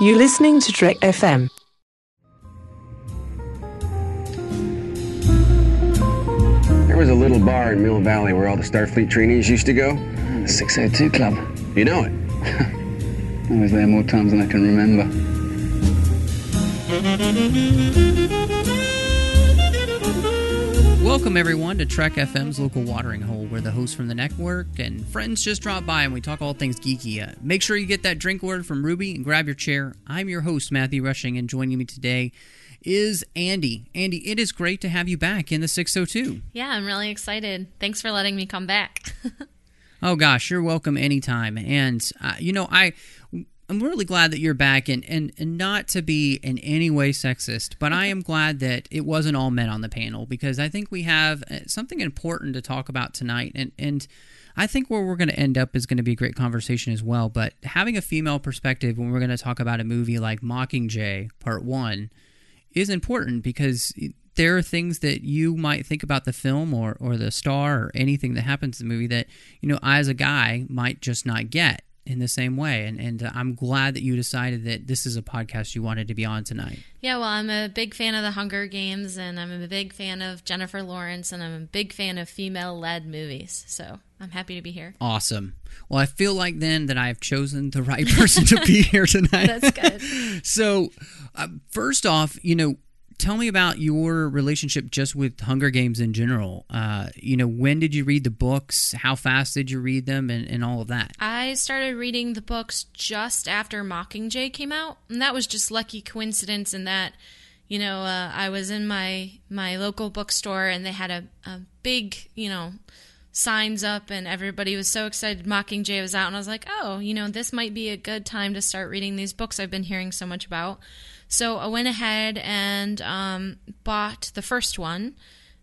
You're listening to Trek FM. There was a little bar in Mill Valley where all the Starfleet trainees used to go. The 602 Club. You know it. I was there more times than I can remember. Welcome, everyone, to Trek FM's local watering hole, where the hosts from the network and friends just drop by and we talk all things geeky. Uh, make sure you get that drink order from Ruby and grab your chair. I'm your host, Matthew Rushing, and joining me today is Andi. Andi, it is great to have you back in the 602. Yeah, I'm really excited. Thanks for letting me come back. Oh gosh, you're welcome anytime. And uh, you know, I I'm really glad that you're back and, and and not to be in any way sexist, but I am glad that it wasn't all men on the panel because I think we have uh, something important to talk about tonight. And and I think where we're going to end up is going to be a great conversation as well, but having a female perspective when we're going to talk about a movie like Mockingjay Part 1 is important because there are things that you might think about the film or, or the star or anything that happens in the movie that you know I as a guy might just not get in the same way and and uh, I'm glad that you decided that this is a podcast you wanted to be on tonight. yeah, well, I'm a big fan of the Hunger Games, and I'm a big fan of Jennifer Lawrence, and I'm a big fan of female-led movies. So I'm happy to be here. Awesome. Well, I feel like then that I've chosen the right person to be here tonight. That's good. So, uh, first off, you know, tell me about your relationship just with Hunger Games in general. Uh, you know, when did you read the books? How fast did you read them, and, and all of that? I started reading the books just after Mockingjay came out, and that was just lucky coincidence in that, you know, uh, I was in my my local bookstore and they had a, a big, you know, signs up and everybody was so excited Mockingjay was out and I was like, "Oh, you know, this might be a good time to start reading these books I've been hearing so much about." So I went ahead and um, bought the first one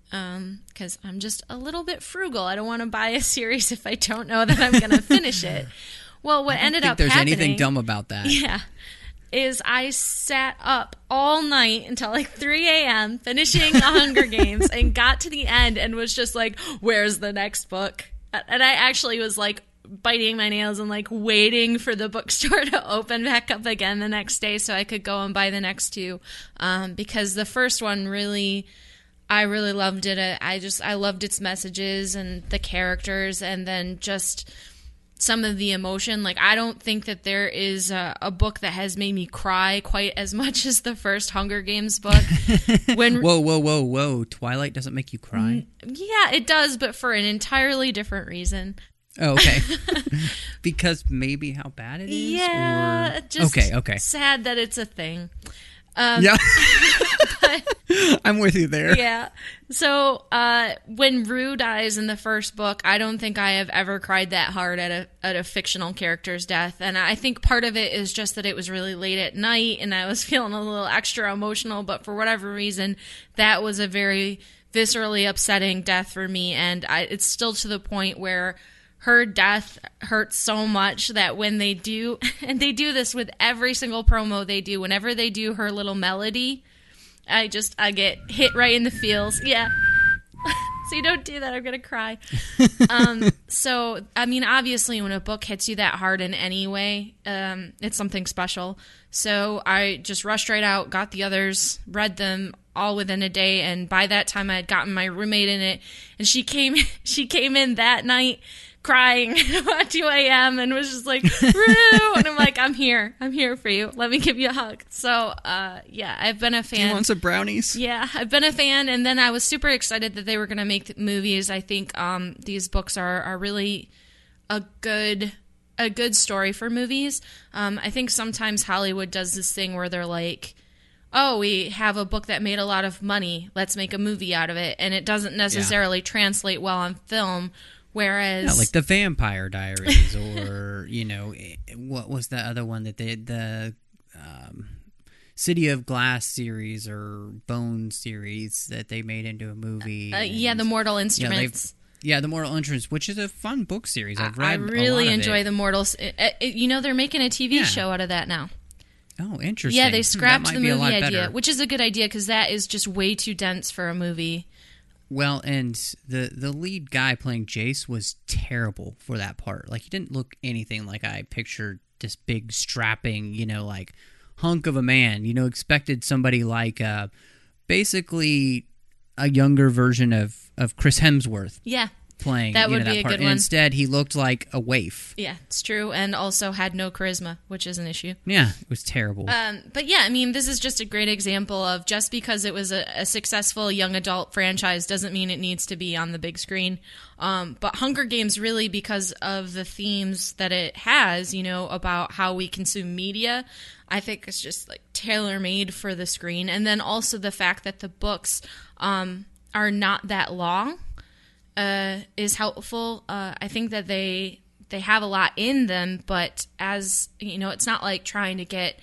because I'm just a little bit frugal. I don't want to buy a series if I don't know that I'm going to finish it. Well, what ended up there's happening, anything dumb about that. yeah, is I sat up all night until like 3 a.m. finishing the Hunger Games and got to the end and was just like, "Where's the next book?" And I actually was like biting my nails and like waiting for the bookstore to open back up again the next day so I could go and buy the next two um, because the first one really I really loved it. I just I loved its messages and the characters and then just some of the emotion. Like I don't think that there is a, a book that has made me cry quite as much as the first Hunger Games book. when Whoa, whoa, whoa, whoa! Twilight doesn't make you cry. yeah, it does, but for an entirely different reason. Oh, okay. because maybe how bad it is. Yeah, or- just okay, okay. sad that it's a thing. Um, yeah, I'm with you there. yeah. So uh, when Rue dies in the first book, I don't think I have ever cried that hard at a at a fictional character's death, and I think part of it is just that it was really late at night, and I was feeling a little extra emotional. But for whatever reason, that was a very viscerally upsetting death for me, and I, it's still to the point where her death hurts so much that when they do and they do this with every single promo they do whenever they do her little melody I just I get hit right in the feels. Yeah. so you don't do that. I'm gonna cry. um, so I mean, obviously, when a book hits you that hard in any way, um, it's something special. So I just rushed right out, got the others, read them all within a day, and by that time, I had gotten my roommate in it, and she came she came in that night crying at 2 a.m. and was just like, Rue. and I'm like, I'm here. I'm here for you. Let me give you a hug. So, uh, yeah, I've been a fan. want some brownies? Yeah, I've been a fan, and then I was super excited that they were going to make movies. I think um, these books are are really a good a good story for movies. Um, I think sometimes Hollywood does this thing where they're like, "Oh, we have a book that made a lot of money. Let's make a movie out of it," and it doesn't necessarily translate well on film. Whereas, Yeah, like the Vampire Diaries, or you know, eh, what was the other one that they the um, City of Glass series or Bone series that they made into a movie? uh, yeah, the Mortal yeah, they've- Instruments. Yeah, the Mortal Instruments, which is a fun book series. I've read. I a really enjoy the Mortals. It, it- you know, they're making a TV Yeah. show out of that now. Oh, interesting. Yeah, Hmm, they scrapped might the movie idea, better. which is a good idea because that is just way too dense for a movie. Well, and the the lead guy playing Jace was terrible for that part. Like he didn't look anything like I pictured this big strapping, you know, like hunk of a man. You know, expected somebody like uh, basically a younger version of of Chris Hemsworth Yeah. Playing That would know, be a part. good and one. Instead, he looked like a waif. Yeah, it's true. And also had no charisma, which is an issue. Yeah, it was terrible. Um, but yeah, I mean, this is just a great example of just because it was a, a successful young adult franchise doesn't mean it needs to be on the big screen. Um, but Hunger Games, really, because of the themes that it has, you know, about how we consume media, I think it's just like tailor made for the screen. And then also the fact that the books um, are not that long uh, is helpful. Uh, I think that they they have a lot in them, but as you know, it's not like trying to get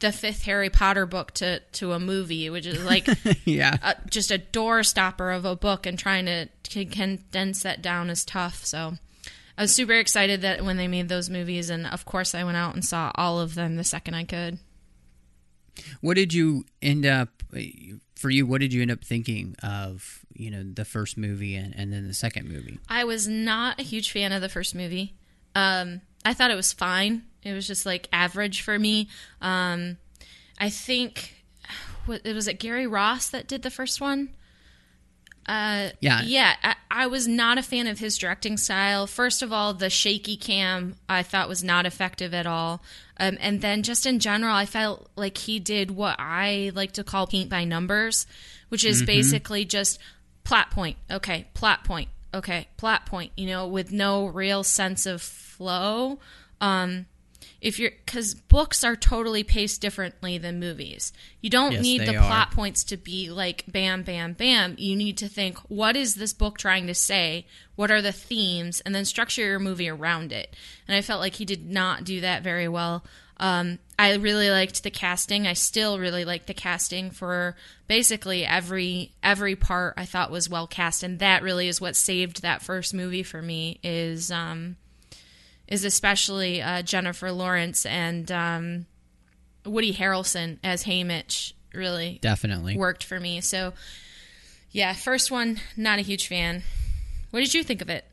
the fifth Harry Potter book to to a movie, which is like yeah. a, just a doorstopper of a book, and trying to, to condense that down is tough. So. I was super excited that when they made those movies, and of course, I went out and saw all of them the second I could. What did you end up for you? What did you end up thinking of you know the first movie and, and then the second movie? I was not a huge fan of the first movie. Um, I thought it was fine. It was just like average for me. Um, I think what it was it Gary Ross that did the first one. Uh, Yeah. yeah. I, I was not a fan of his directing style. First of all, the shaky cam I thought was not effective at all. Um, and then just in general, I felt like he did what I like to call paint by numbers, which is basically just plot point. Okay, plot point. Okay, plot point. You know, with no real sense of flow. Um, if you're because books are totally paced differently than movies. You don't Yes, need the are. plot points to be like bam, bam, bam. You need to think, what is this book trying to say? What are the themes? And then structure your movie around it. And I felt like he did not do that very well. Um, I really liked the casting. I still really like the casting for basically every every part. I thought was well cast, and that really is what saved that first movie for me. Is um, is especially uh, Jennifer Lawrence and um, Woody Harrelson as Haymitch really Definitely. worked for me. So, yeah, first one, not a huge fan. What did you think of it?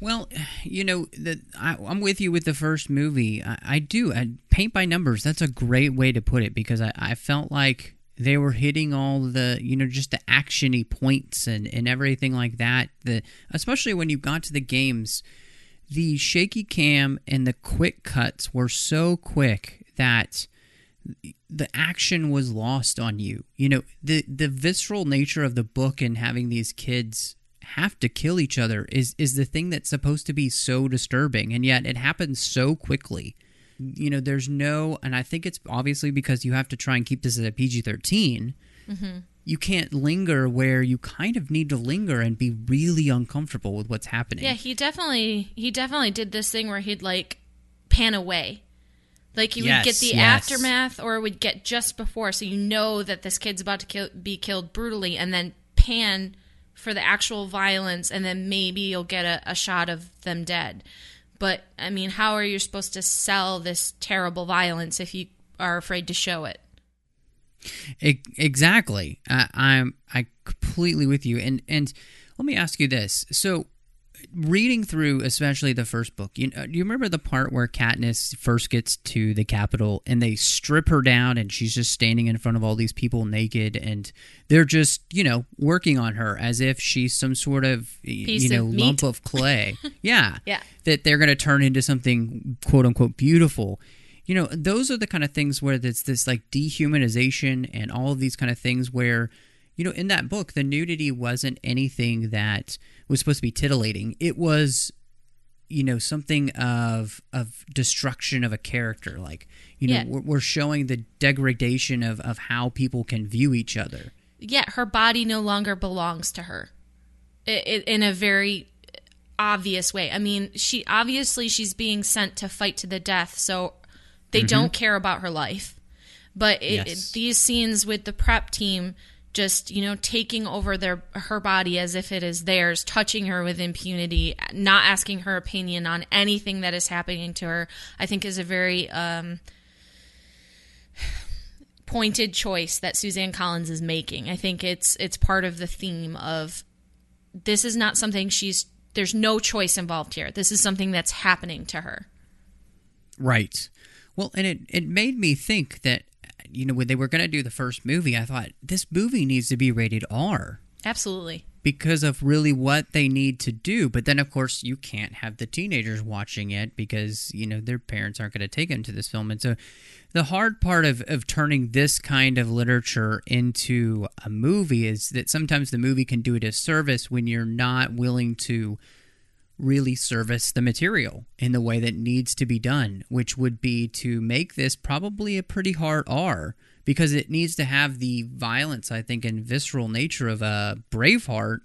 Well, you know, the, I, I'm with you with the first movie. I, I do. I, paint by numbers. That's a great way to put it because I, I felt like they were hitting all the, you know, just the actiony points and, and everything like that. The especially when you got to the games, the shaky cam and the quick cuts were so quick that the action was lost on you. You know, the the visceral nature of the book and having these kids have to kill each other is is the thing that's supposed to be so disturbing and yet it happens so quickly. You know, there's no and I think it's obviously because you have to try and keep this at a PG-13. Mm-hmm. You can't linger where you kind of need to linger and be really uncomfortable with what's happening. Yeah, he definitely he definitely did this thing where he'd like pan away. Like you would get the yes. aftermath or would get just before so you know that this kid's about to kill, be killed brutally and then pan for the actual violence and then maybe you'll get a, a shot of them dead. But I mean, how are you supposed to sell this terrible violence if you are afraid to show it? E- exactly. I, I'm I completely with you. And and let me ask you this. So, reading through, especially the first book, you know, do you remember the part where Katniss first gets to the Capitol and they strip her down and she's just standing in front of all these people naked and they're just you know working on her as if she's some sort of Piece you know of lump of clay. yeah. Yeah. That they're going to turn into something quote unquote beautiful you know those are the kind of things where it's this like dehumanization and all of these kind of things where you know in that book the nudity wasn't anything that was supposed to be titillating it was you know something of of destruction of a character like you know Yeah. we're, we're showing the degradation of of how people can view each other Yet her body no longer belongs to her I- I- in a very obvious way. I mean, she obviously she's being sent to fight to the death, so they mm-hmm. don't care about her life. But it, Yes. it, these scenes with the prep team just you know taking over their her body as if it is theirs touching her with impunity not asking her opinion on anything that is happening to her i think is a very um pointed choice that Suzanne Collins is making. I think it's it's part of the theme of this is not something she's there's no choice involved here. This is something that's happening to her. Right. Well, and it it made me think that you know when they were going to do the first movie, I thought this movie needs to be rated R Absolutely. because of really what they need to do. But then, of course, you can't have the teenagers watching it because you know their parents aren't going to take them to this film. And so, the hard part of of turning this kind of literature into a movie is that sometimes the movie can do a disservice when you're not willing to really service the material in the way that needs to be done, which would be to make this probably a pretty hard R because it needs to have the violence, I think, and visceral nature of a Braveheart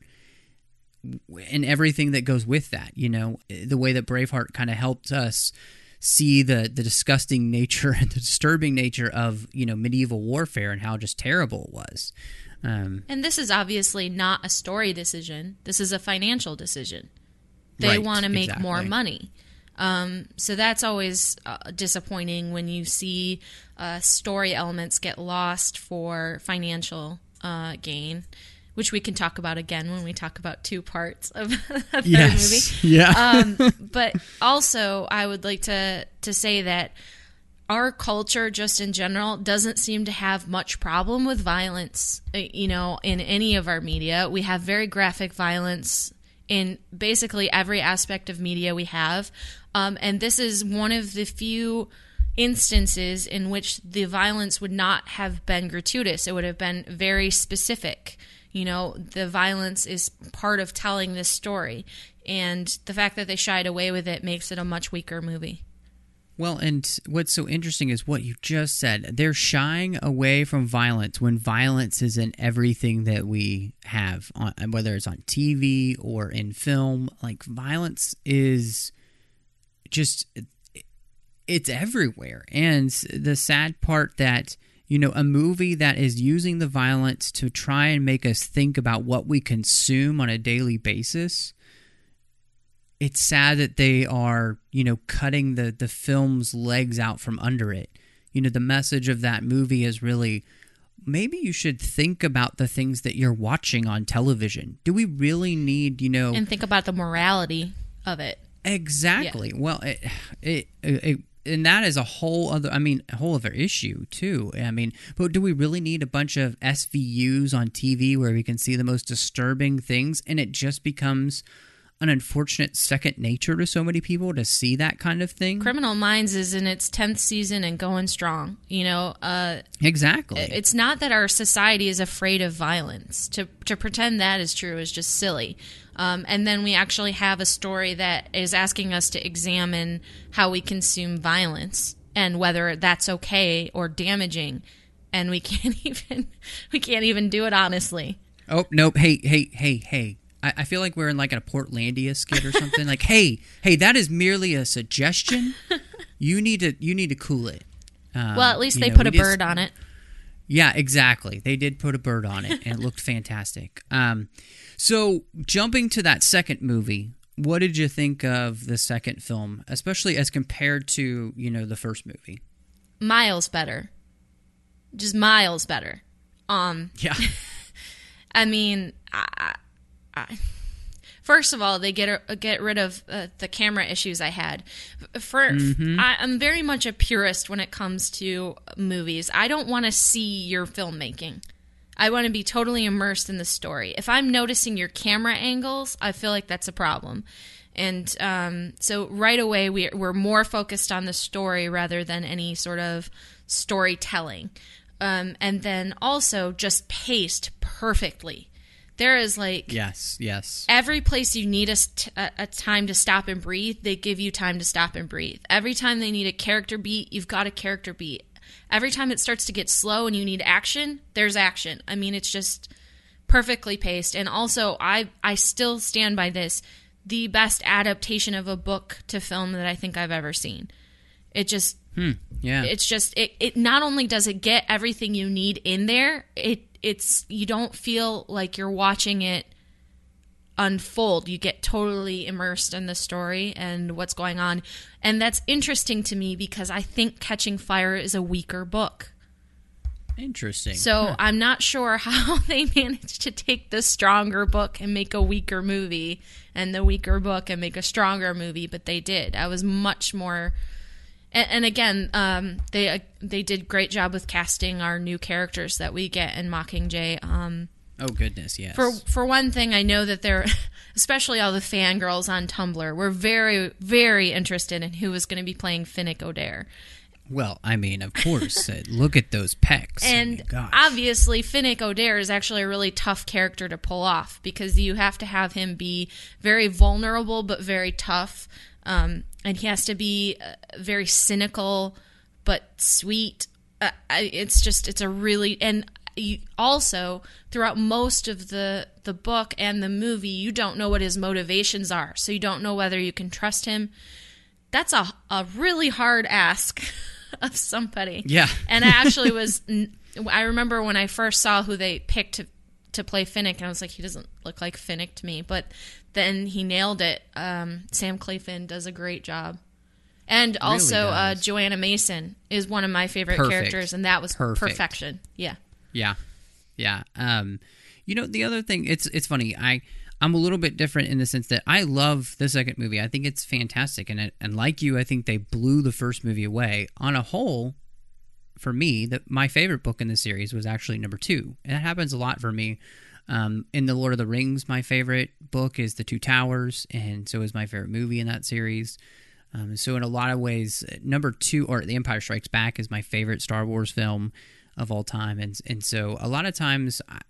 and everything that goes with that. You know, the way that Braveheart kind of helped us see the the disgusting nature and the disturbing nature of you know medieval warfare and how just terrible it was. Um, And this is obviously not a story decision. This is a financial decision. They Right, want to make more money. Um, so that's always uh, disappointing when you see uh, story elements get lost for financial uh, gain, which we can talk about again when we talk about two parts of the third movie. yeah. um, but also I would like to to say that our culture just in general doesn't seem to have much problem with violence uh, you know in any of our media we have very graphic violence in basically every aspect of media we have. Um, and this is one of the few instances in which the violence would not have been gratuitous. It would have been very specific. You know the violence is part of telling this story. And the fact that they shied away with it makes it a much weaker movie Well, and what's so interesting is what you just said. They're shying away from violence when violence is in everything that we have, on, whether it's on TV or in film. Like, violence is just, it's everywhere. And the sad part that, you know, a movie that is using the violence to try and make us think about what we consume on a daily basis it's sad that they are, you know, cutting the the film's legs out from under it. You know, the message of that movie is really maybe you should think about the things that you're watching on television. Do we really need, you know, and think about the morality of it exactly? Well, it, it, it and that is a whole other I mean, a whole other issue too. I mean, but do we really need a bunch of SVUs on TV where we can see the most disturbing things and it just becomes an unfortunate second nature to so many people to see that kind of thing. criminal minds is in its 10th season and going strong you know uh, Exactly. it's not that our society is afraid of violence to to pretend that is true is just silly um, and then we actually have a story that is asking us to examine how we consume violence and whether that's okay or damaging and we can't even we can't even do it honestly oh nope. Hey, hey, hey, hey. I, I feel like we're in like a Portlandia skit or something. like, hey, hey, that is merely a suggestion. You need to you need to cool it. Um, well at least they know, put a we just- bird on it Yeah, exactly. They did put a bird on it, and it looked fantastic. Um, so jumping to that second movie, what did you think of the second film, especially as compared to you know the first movie? miles better just miles better um Yeah, I mean, I, I, first of all, they get get rid of uh, the camera issues I had. For I, I'm very much a purist when it comes to movies. I don't want to see your filmmaking. I want to be totally immersed in the story. If I'm noticing your camera angles, I feel like that's a problem. And um, so right away, we, we're more focused on the story rather than any sort of storytelling. Um, and then also just paced perfectly. There is like yes, yes. every place you need a, a, a time to stop and breathe, they give you time to stop and breathe. Every time they need a character beat, you've got a character beat. Every time it starts to get slow and you need action, there's action. I mean, it's just perfectly paced. And also, I I still stand by this: the best adaptation of a book to film that I think I've ever seen. It just hmm, Yeah, it's just it, it not only does it get everything you need in there it it's you don't feel like you're watching it unfold. You get totally immersed in the story and what's going on. And that's interesting to me because i think catching fire is a weaker book. Interesting. so i'm not sure how they managed to take the stronger book and make a weaker movie and the weaker book and make a stronger movie but they did. I was much more And, and again, um, they uh, they did great job with casting our new characters that we get in Mockingjay. Um, Oh goodness, yes. for for one thing, I know that they're, especially all the fangirls on Tumblr, were very very interested in who was going to be playing Finnick Odair. well, I mean, of course. uh, look at those pecs. I And mean, obviously, Finnick Odair is actually a really tough character to pull off because you have to have him be very vulnerable but very tough. Um, and he has to be uh, very cynical but sweet. Uh, it's just, it's a really, and you, also throughout most of the, the book and the movie, you don't know what his motivations are. So you don't know whether you can trust him. That's a, a really hard ask of somebody. Yeah. And I actually was. I remember when I first saw who they picked to to play Finnick, and I was like, he doesn't look like Finnick to me. But then he nailed it. Um, Sam Claflin does a great job. And also, uh. Johanna Mason is one of my favorite Perfect. characters, and that was Perfect. perfection. Yeah. Yeah, yeah. Um, you know, the other thing, it's it's funny. I I'm a little bit different in the sense that I love the second movie. I think it's fantastic, and it, and like you, I think they blew the first movie away. On a whole, for me, that my favorite book in the series was actually number two, and that happens a lot for me. Um, in the Lord of the Rings, my favorite book is The Two Towers, and so is my favorite movie in that series. Um, so in a lot of ways, number two or The Empire Strikes Back is my favorite Star Wars film of all time, and and so a lot of times I-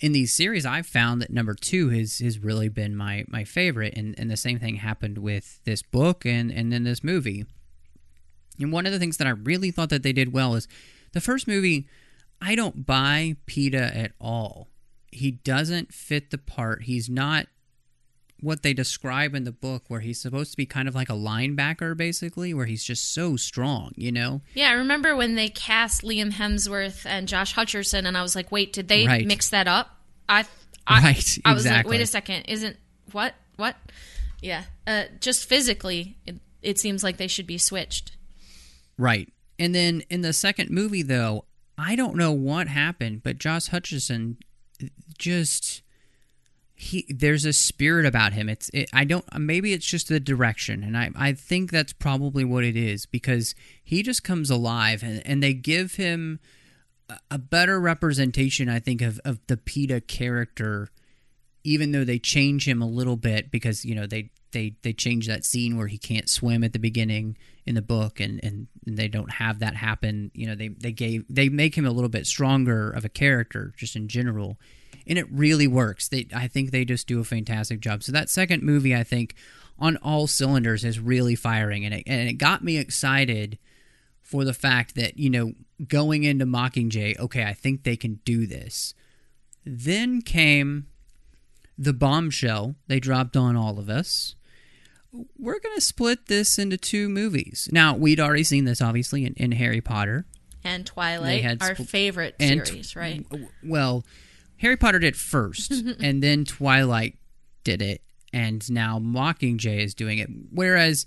in these series, I've found that number two has has really been my my favorite, and and the same thing happened with this book and and then this movie. And one of the things that I really thought that they did well is the first movie. I don't buy Peeta at all. He doesn't fit the part. He's not what they describe in the book where he's supposed to be kind of like a linebacker basically where he's just so strong you know Yeah, I remember when they cast Liam Hemsworth and Josh Hutcherson, and I was like, wait, did they Right. mix that up? I, I, Right, I was like, wait a second, isn't what what? Yeah, uh, just physically, it, it seems like they should be switched. right and then in the second movie though i don't know what happened but josh hutcherson just he there's a spirit about him. It's it, i don't maybe it's just the direction. And i i think that's probably what it is because he just comes alive and, and they give him a- better representation i think of of the Peeta character even though they change him a little bit because you know they they they change that scene where he can't swim at the beginning in the book and and, and they don't have that happen. You know they they gave they make him a little bit stronger of a character just in general. And it really works. They i think they just do a fantastic job. So that second movie i think on all cylinders is really firing. And it, and it got me excited for the fact that you know going into mockingjay okay i think they can do this. Then came the bombshell. They dropped on all of us. We're going to split this into two movies. Now, we'd already seen this, obviously, in, in Harry Potter. And Twilight, our favorite series, right? Well, Harry Potter did first, and then Twilight did it, and now Mockingjay is doing it. Whereas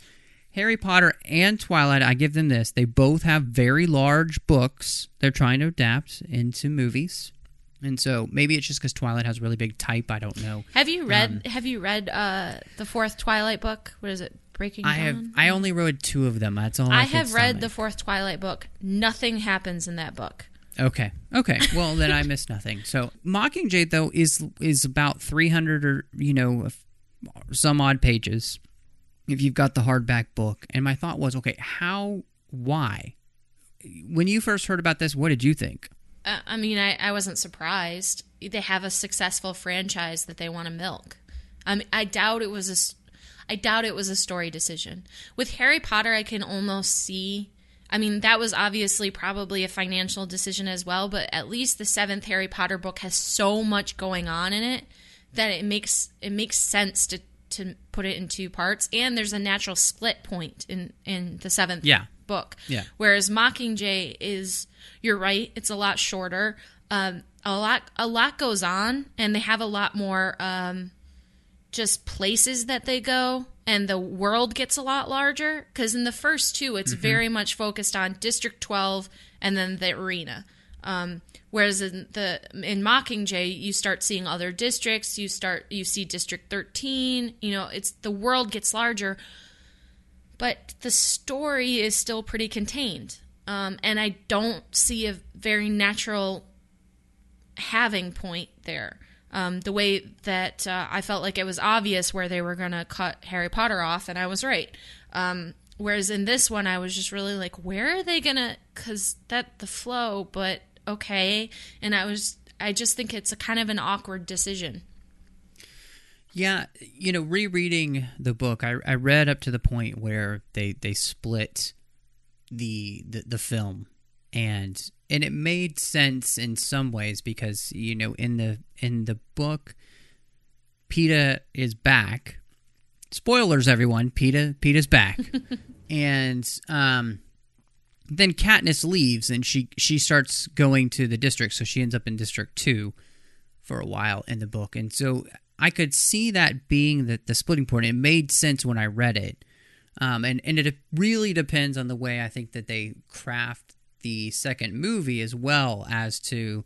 Harry Potter and Twilight, I give them this, they both have very large books they're trying to adapt into movies. And so maybe it's just because Twilight has really big type. I don't know. Have you read Have you read uh, the fourth Twilight book? What is it? Breaking I have. I only read two of them. That's all. I, I have read the fourth Twilight book. Nothing happens in that book. Okay. Okay. Well, then I missed nothing. So Mockingjay though is is about three hundred or you know some odd pages. If you've got the hardback book, and my thought was, okay, how, why? When you first heard about this, what did you think? Uh, I mean, I, I wasn't surprised. They have a successful franchise that they want to milk. I mean, I doubt it was a, I doubt it was a story decision. With Harry Potter, I can almost see. I mean, that was obviously probably a financial decision as well, but at least the seventh Harry Potter book has so much going on in it that it makes it makes sense to to put it in two parts. And there's a natural split point in in the seventh Yeah. Book. Yeah. Whereas Mockingjay is, you're right, it's a lot shorter. Um, a lot, a lot goes on, and they have a lot more um, just places that they go, and the world gets a lot larger. Because in the first two, it's very much focused on District 12 and then the arena. Um, whereas in the in Mockingjay, you start seeing other districts. You start you see District 13. You know, it's the world gets larger but the story is still pretty contained. Um, and I don't see a very natural having point there. Um, the way that uh, I felt like it was obvious where they were going to cut Harry Potter off, and I was right. Um, whereas in this one, I was just really like, where are they going to? Because that the flow, but okay. And I was, I just think it's a kind of an awkward decision. Yeah, you know, rereading the book, I, I read up to the point where they they split the the, the film, and and it made sense in some ways because you know in the in the book, Peeta is back. Spoilers, everyone. Peeta Peeta's back, and um, then Katniss leaves and she she starts going to the district, so she ends up in District Two for a while in the book, and so I could see that being the, the splitting point. It made sense when I read it. Um, and, and it really depends on the way I think that they craft the second movie as well as to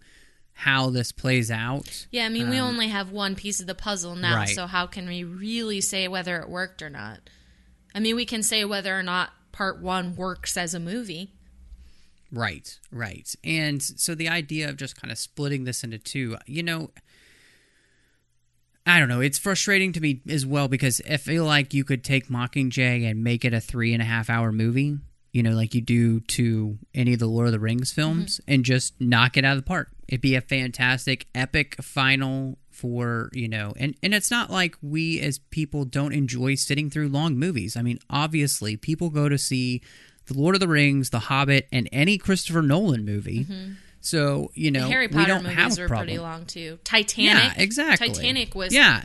how this plays out. Yeah, I mean, we only have one piece of the puzzle now, Um, Right. so how can we really say whether it worked or not? I mean, we can say whether or not part one works as a movie. Right, right. And so the idea of just kind of splitting this into two, you know, I don't know. It's frustrating to me as well because I feel like you could take Mockingjay and make it a three and a half hour movie, you know, like you do to any of the Lord of the Rings mm-hmm. films, and just knock it out of the park. It'd be a fantastic, epic final for, you know, and, and it's not like we as people don't enjoy sitting through long movies. I mean, obviously, people go to see The Lord of the Rings, The Hobbit, and any Christopher Nolan movie. Mm-hmm. So, you know, the Harry we Potter movies were pretty long too. Titanic, Yeah, exactly. Titanic was yeah,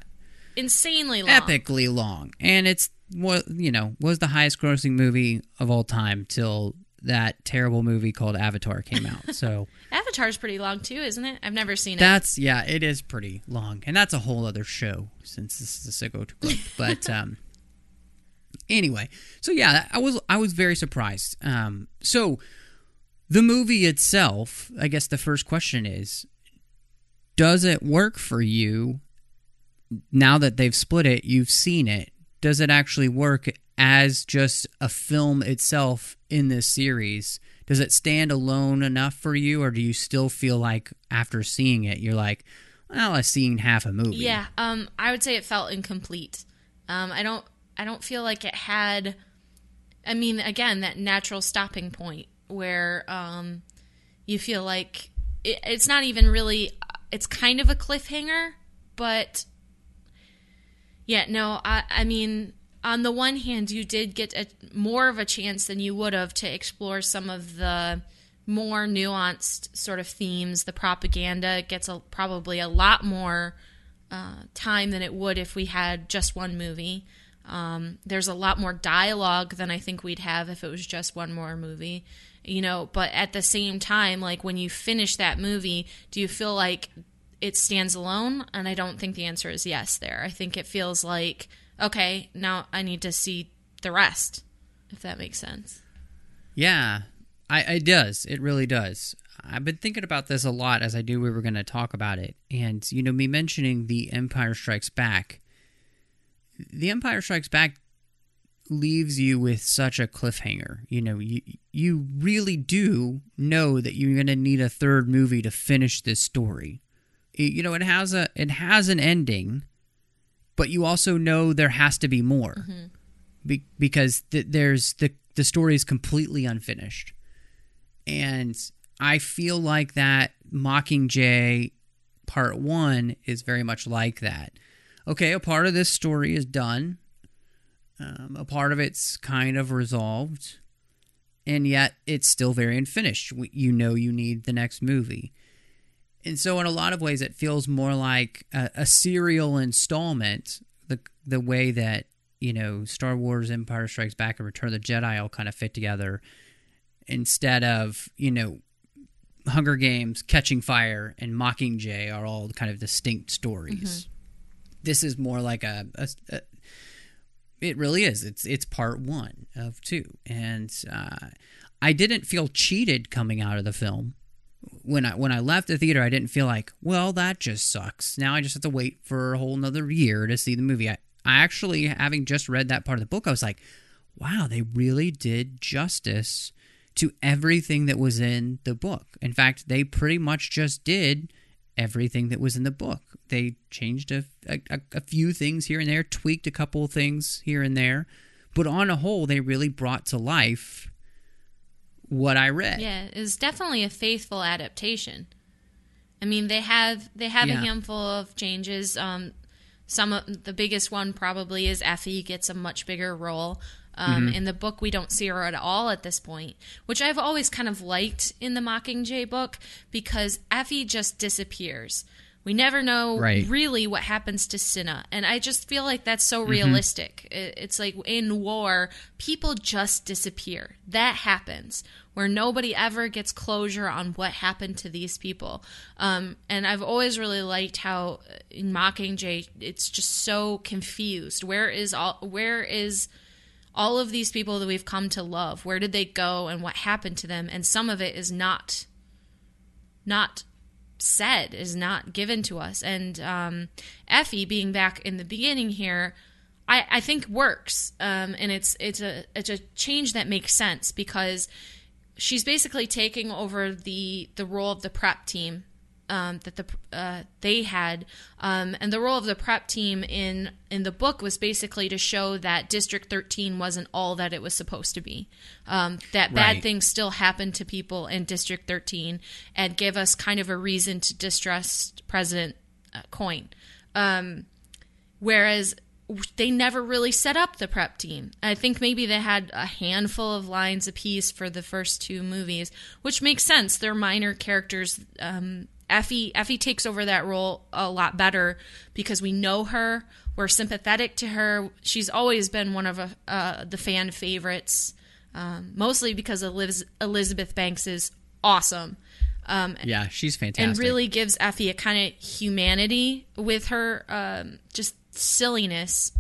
insanely long. epically long, and it's what you know was the highest grossing movie of all time till that terrible movie called Avatar came out. So Avatar's pretty long too, isn't it? I've never seen it. that's yeah, it is pretty long, and that's a whole other show since this is a sicko club. But um, anyway, so yeah, I was I was very surprised. Um, so the movie itself, I guess the first question is, does it work for you now that they've split it? You've seen it. Does it actually work as just a film itself in this series? Does it stand alone enough for you, or do you still feel like after seeing it, you're like, well, I've seen half a movie? Yeah, um, I would say it felt incomplete. Um, I don't, I don't feel like it had. I mean, again, that natural stopping point where um, you feel like it, it's not even really. It's kind of a cliffhanger, but yeah, no, I, I mean, on the one hand, you did get a, more of a chance than you would have to explore some of the more nuanced sort of themes. The propaganda gets a, probably a lot more uh, time than it would if we had just one movie. Um, there's a lot more dialogue than I think we'd have if it was just one more movie. You know, but at the same time, like when you finish that movie, do you feel like it stands alone? And I don't think the answer is yes there. I think it feels like, okay, now I need to see the rest, if that makes sense. Yeah, I, it does. It really does. I've been thinking about this a lot as I knew we were going to talk about it. And, you know, me mentioning The Empire Strikes Back, The Empire Strikes Back leaves you with such a cliffhanger. You know, you, you really do know that you're going to need a third movie to finish this story. It- you know, it has a it has an ending, but you also know there has to be more mm-hmm. be- because th- there's the the story is completely unfinished, and I feel like that Mockingjay Part One is very much like that. Okay, a part of this story is done, um, a part of it's kind of resolved, and yet it's still very unfinished. You know, you need the next movie. And so, in a lot of ways, it feels more like a, a serial installment. The the way that you know Star Wars, Empire Strikes Back, and Return of the Jedi all kind of fit together, instead of you know Hunger Games, Catching Fire, and Mockingjay are all kind of distinct stories. This is more like a, a it really is. It's it's part one of two, and uh, I didn't feel cheated coming out of the film when I when I left the theater, I didn't feel like, well, that just sucks. Now I just have to wait for a whole another year to see the movie. I, I actually, having just read that part of the book, I was like, wow, they really did justice to everything that was in the book. In fact, they pretty much just did everything that was in the book. They changed a, a, a few things here and there, tweaked a couple of things here and there, but on a whole, they really brought to life what I read. Yeah, it was definitely a faithful adaptation. I mean, they have they have Yeah. a handful of changes. Um, some of the biggest one probably is Effie gets a much bigger role. Um, Mm-hmm. In the book, we don't see her at all at this point, which I've always kind of liked in the Mockingjay book because Effie just disappears. We never know Right. really what happens to Cinna, and I just feel like that's Mm-hmm. so realistic. It- It's like in war, people just disappear. That happens where nobody ever gets closure on what happened to these people. Um, and I've always really liked how uh, in Mockingjay, it's just so confused. Where is all? Where is all of these people that we've come to love? Where did they go, and what happened to them? And some of it is not not said is not given to us and um, effie being back in the beginning here i, I think works um, and it's it's a it's a change that makes sense because she's basically taking over the the role of the prep team um, that the uh, they had, um, and the role of the prep team in in the book was basically to show that District 13 wasn't all that it was supposed to be. Um, that bad Right. things still happened to people in District 13, and give us kind of a reason to distrust President uh, Coin. Um, whereas they never really set up the prep team. I think maybe they had a handful of lines apiece for the first two movies, which makes sense. They're minor characters. Um, Effie Effie takes over that role a lot better because we know her. We're sympathetic to her. She's always been one of uh, uh, the fan favorites, um, mostly because Eliz- Elizabeth Banks is awesome. Um, Yeah, she's fantastic. and really gives Effie a kind of humanity with her um, just silliness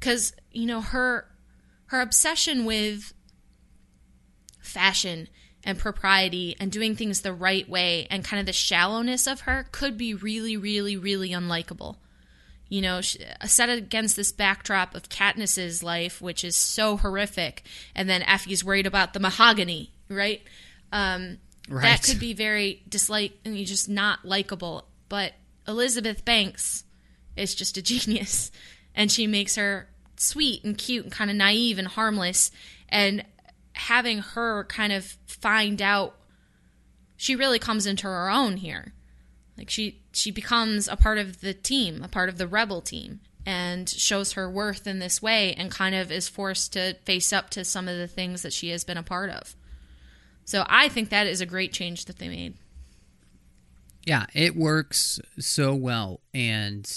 because you know her her obsession with fashion and propriety and doing things the right way and kind of the shallowness of her could be really really really unlikable. You know set against this backdrop of Katniss's life which is so horrific and then Effie's worried about the mahogany right? Um, that could be very dislike and you just not likable. But elizabeth banks is just a genius and she makes her sweet and cute and kind of naive and harmless and having her kind of find out she really comes into her own here. Like she she becomes a part of the team a part of the rebel team and shows her worth in this way and kind of is forced to face up to some of the things that she has been a part of. So I think that is a great change that they made. Yeah, it works so well, and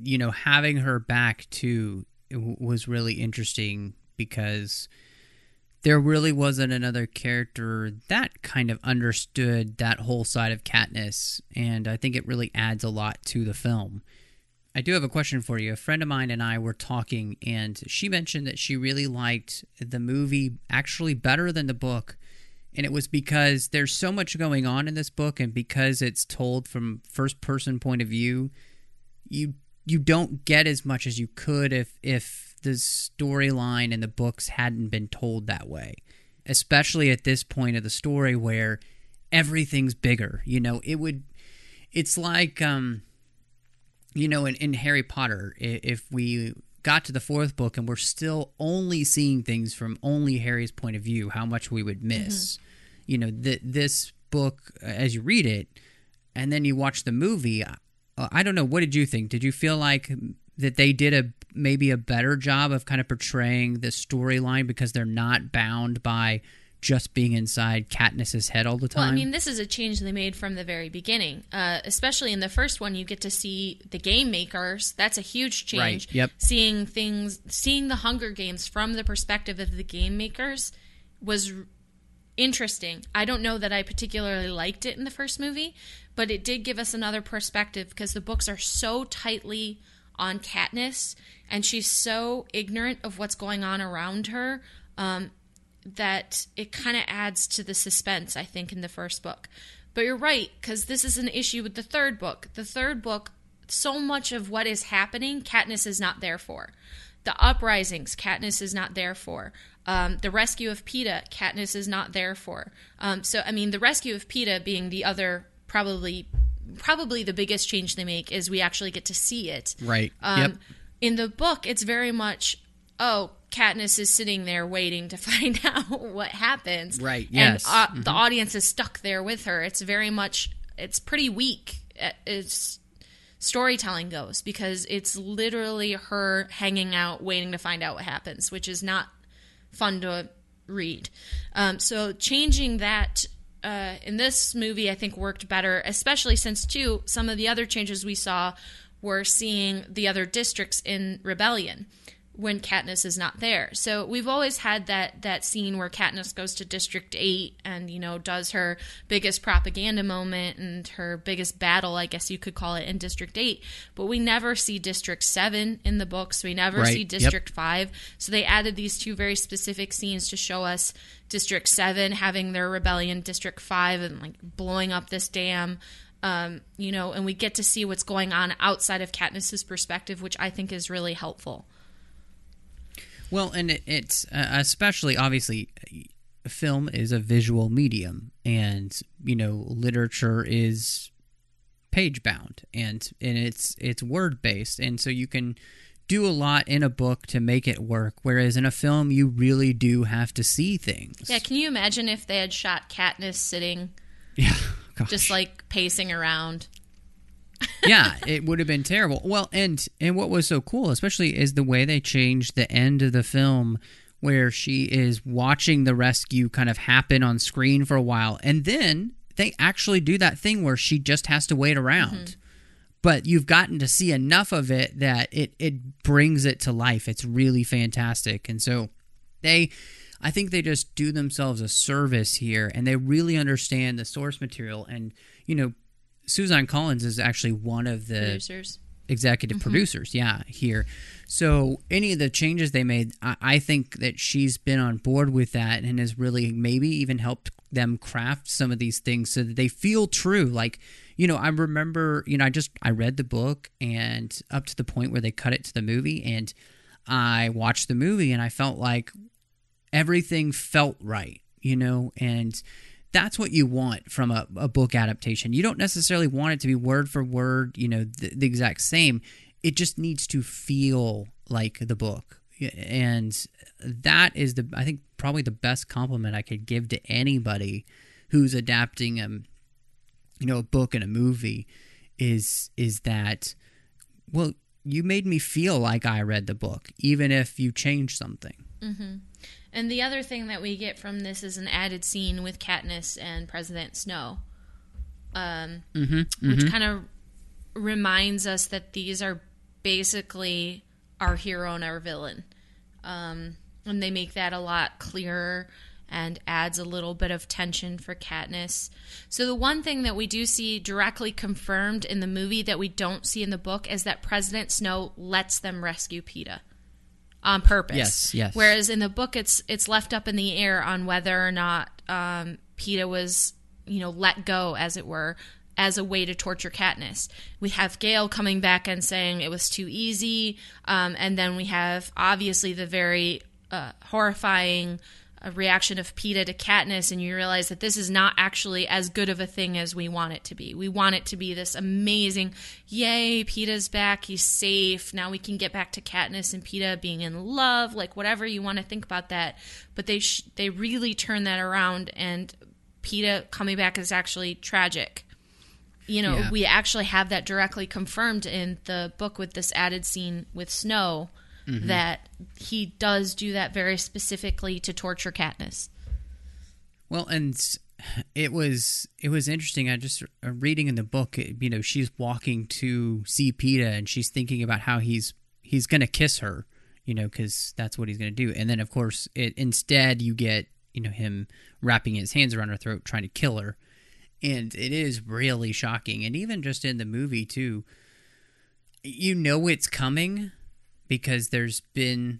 you know, having her back too was really interesting because there really wasn't another character that kind of understood that whole side of Katniss, and I think it really adds a lot to the film. I do have a question for you. A friend of mine and I were talking, and she mentioned that she really liked the movie actually better than the book and it was because there's so much going on in this book and because it's told from first person point of view you you don't get as much as you could if if the storyline in the books hadn't been told that way especially at this point of the story where everything's bigger you know? It would it's like um you know in, in harry potter if we got to the fourth book and we're still only seeing things from only harry's point of view how much we would miss. You know th- this book uh, as you read it and then you watch the movie i don't know. What did you think? Did you feel like that they did a maybe a better job of kind of portraying the storyline because they're not bound by just being inside Katniss's head all the time Well, I mean, this is a change they made from the very beginning. Uh, especially in the first one, you get to see the game makers. That's a huge change. Right, yep. Seeing things, seeing the Hunger Games from the perspective of the game makers was interesting. I don't know that I particularly liked it in the first movie, but it did give us another perspective because the books are so tightly on Katniss, and she's so ignorant of what's going on around her. Um, that it kind of adds to the suspense, I think, in the first book. But you're right, because this is an issue with the third book. The third book, so much of what is happening, Katniss is not there for. the uprisings, Katniss is not there for. Um, the rescue of Peeta, Katniss is not there for. Um, so, I mean, the rescue of Peeta being the other probably probably the biggest change they make is we actually get to see it. Right. Um, yep. In the book, it's very much, oh, Katniss is sitting there waiting to find out what happens. Right, yes. And uh, the audience is stuck there with her. It's very much, it's pretty weak. uh, It's storytelling goes because it's literally her hanging out, waiting to find out what happens, which is not fun to read. Um, so changing that uh, in this movie, I think worked better, especially since too some of the other changes we saw were seeing the other districts in rebellion when Katniss is not there. So we've always had that that scene where Katniss goes to District 8 and you know does her biggest propaganda moment and her biggest battle, I guess you could call it in District 8, but we never see District 7 in the books. We never Right. see Yep. District 5. So they added these two very specific scenes to show us District 7 having their rebellion, District 5 and like blowing up this dam. Um, you know, and we get to see what's going on outside of Katniss's perspective, which I think is really helpful. Well, and it, it's uh, especially obviously, film is a visual medium, and you know, literature is page bound, and and it's it's word based, and so you can do a lot in a book to make it work. Whereas in a film, you really do have to see things. Yeah, can you imagine if they had shot Katniss sitting yeah. Gosh. just like pacing around? Yeah, it would have been terrible. Well, and and what was so cool, especially, is the way they changed the end of the film, where she is watching the rescue kind of happen on screen for a while, and then they actually do that thing where she just has to wait around. Mm-hmm. But you've gotten to see enough of it that it it brings it to life. It's really fantastic, and so they. I think they just do themselves a service here and they really understand the source material. And, you know, Suzanne Collins is actually one of the Producers. executive mm-hmm. producers, yeah, here. So any of the changes they made, I, I think that she's been on board with that and has really maybe even helped them craft some of these things so that they feel true. Like, you know, I remember, you know, I just I read the book and up to the point where they cut it to the movie and I watched the movie and I felt like everything felt right, you know, and that's what you want from a, a book adaptation. You don't necessarily want it to be word for word, you know, the, the exact same. It just needs to feel like the book. And that is the, I think, probably the best compliment I could give to anybody who's adapting, um, you know, a book and a movie is, is that, well, you made me feel like I read the book, even if you changed something. And the other thing that we get from this is an added scene with Katniss and President Snow, um, which kind of reminds us that these are basically our hero and our villain. Um, and they make that a lot clearer and adds a little bit of tension for Katniss. So the one thing that we do see directly confirmed in the movie that we don't see in the book is that President Snow lets them rescue Peeta on purpose. Yes, yes. Whereas in the book, it's it's left up in the air on whether or not um, Peeta was, you know, let go, as it were, as a way to torture Katniss. We have Gale coming back and saying it was too easy, um, and then we have obviously the very uh, horrifying uh, reaction of Peeta to Katniss, and you realize that this is not actually as good of a thing as we want it to be. We want it to be this amazing, yay, Peeta's back, he's safe. Now we can get back to Katniss and Peeta being in love, like whatever you want to think about that. But they sh- they really turn that around, and Peeta coming back is actually tragic. You know, Yeah. we actually have that directly confirmed in the book with this added scene with Snow that he does do that very specifically to torture Katniss. Well, and it was it was interesting. I just uh, reading in the book, it- you know, she's walking to see Peeta, and she's thinking about how he's he's gonna kiss her, you know, because that's what he's gonna do. And then, of course, it instead you get you know him wrapping his hands around her throat, trying to kill her, and it is really shocking. And even just in the movie too, you know it's coming because there's been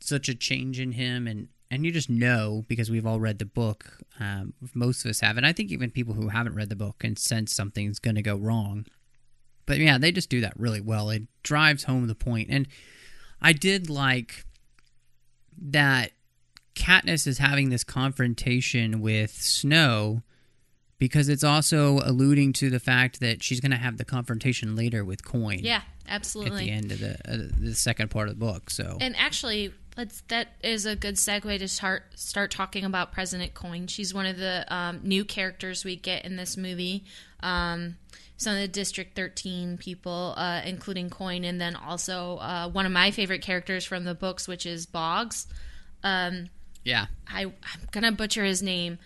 such a change in him and and you just know because we've all read the book um, most of us have and i think even people who haven't read the book can sense something's going to go wrong. But yeah they just do that really well. It drives home the point and I did like that Katniss is having this confrontation with Snow because it's also alluding to the fact that she's going to have the confrontation later with Coin. Yeah, absolutely. At the end of the uh, the second part of the book, so And actually, let's that is a good segue to start start talking about President Coin. She's one of the um, new characters we get in this movie. Um, some of the District 13 people, uh, including Coin, and then also uh, one of my favorite characters from the books, which is Boggs. Um, yeah, I, I'm gonna butcher his name.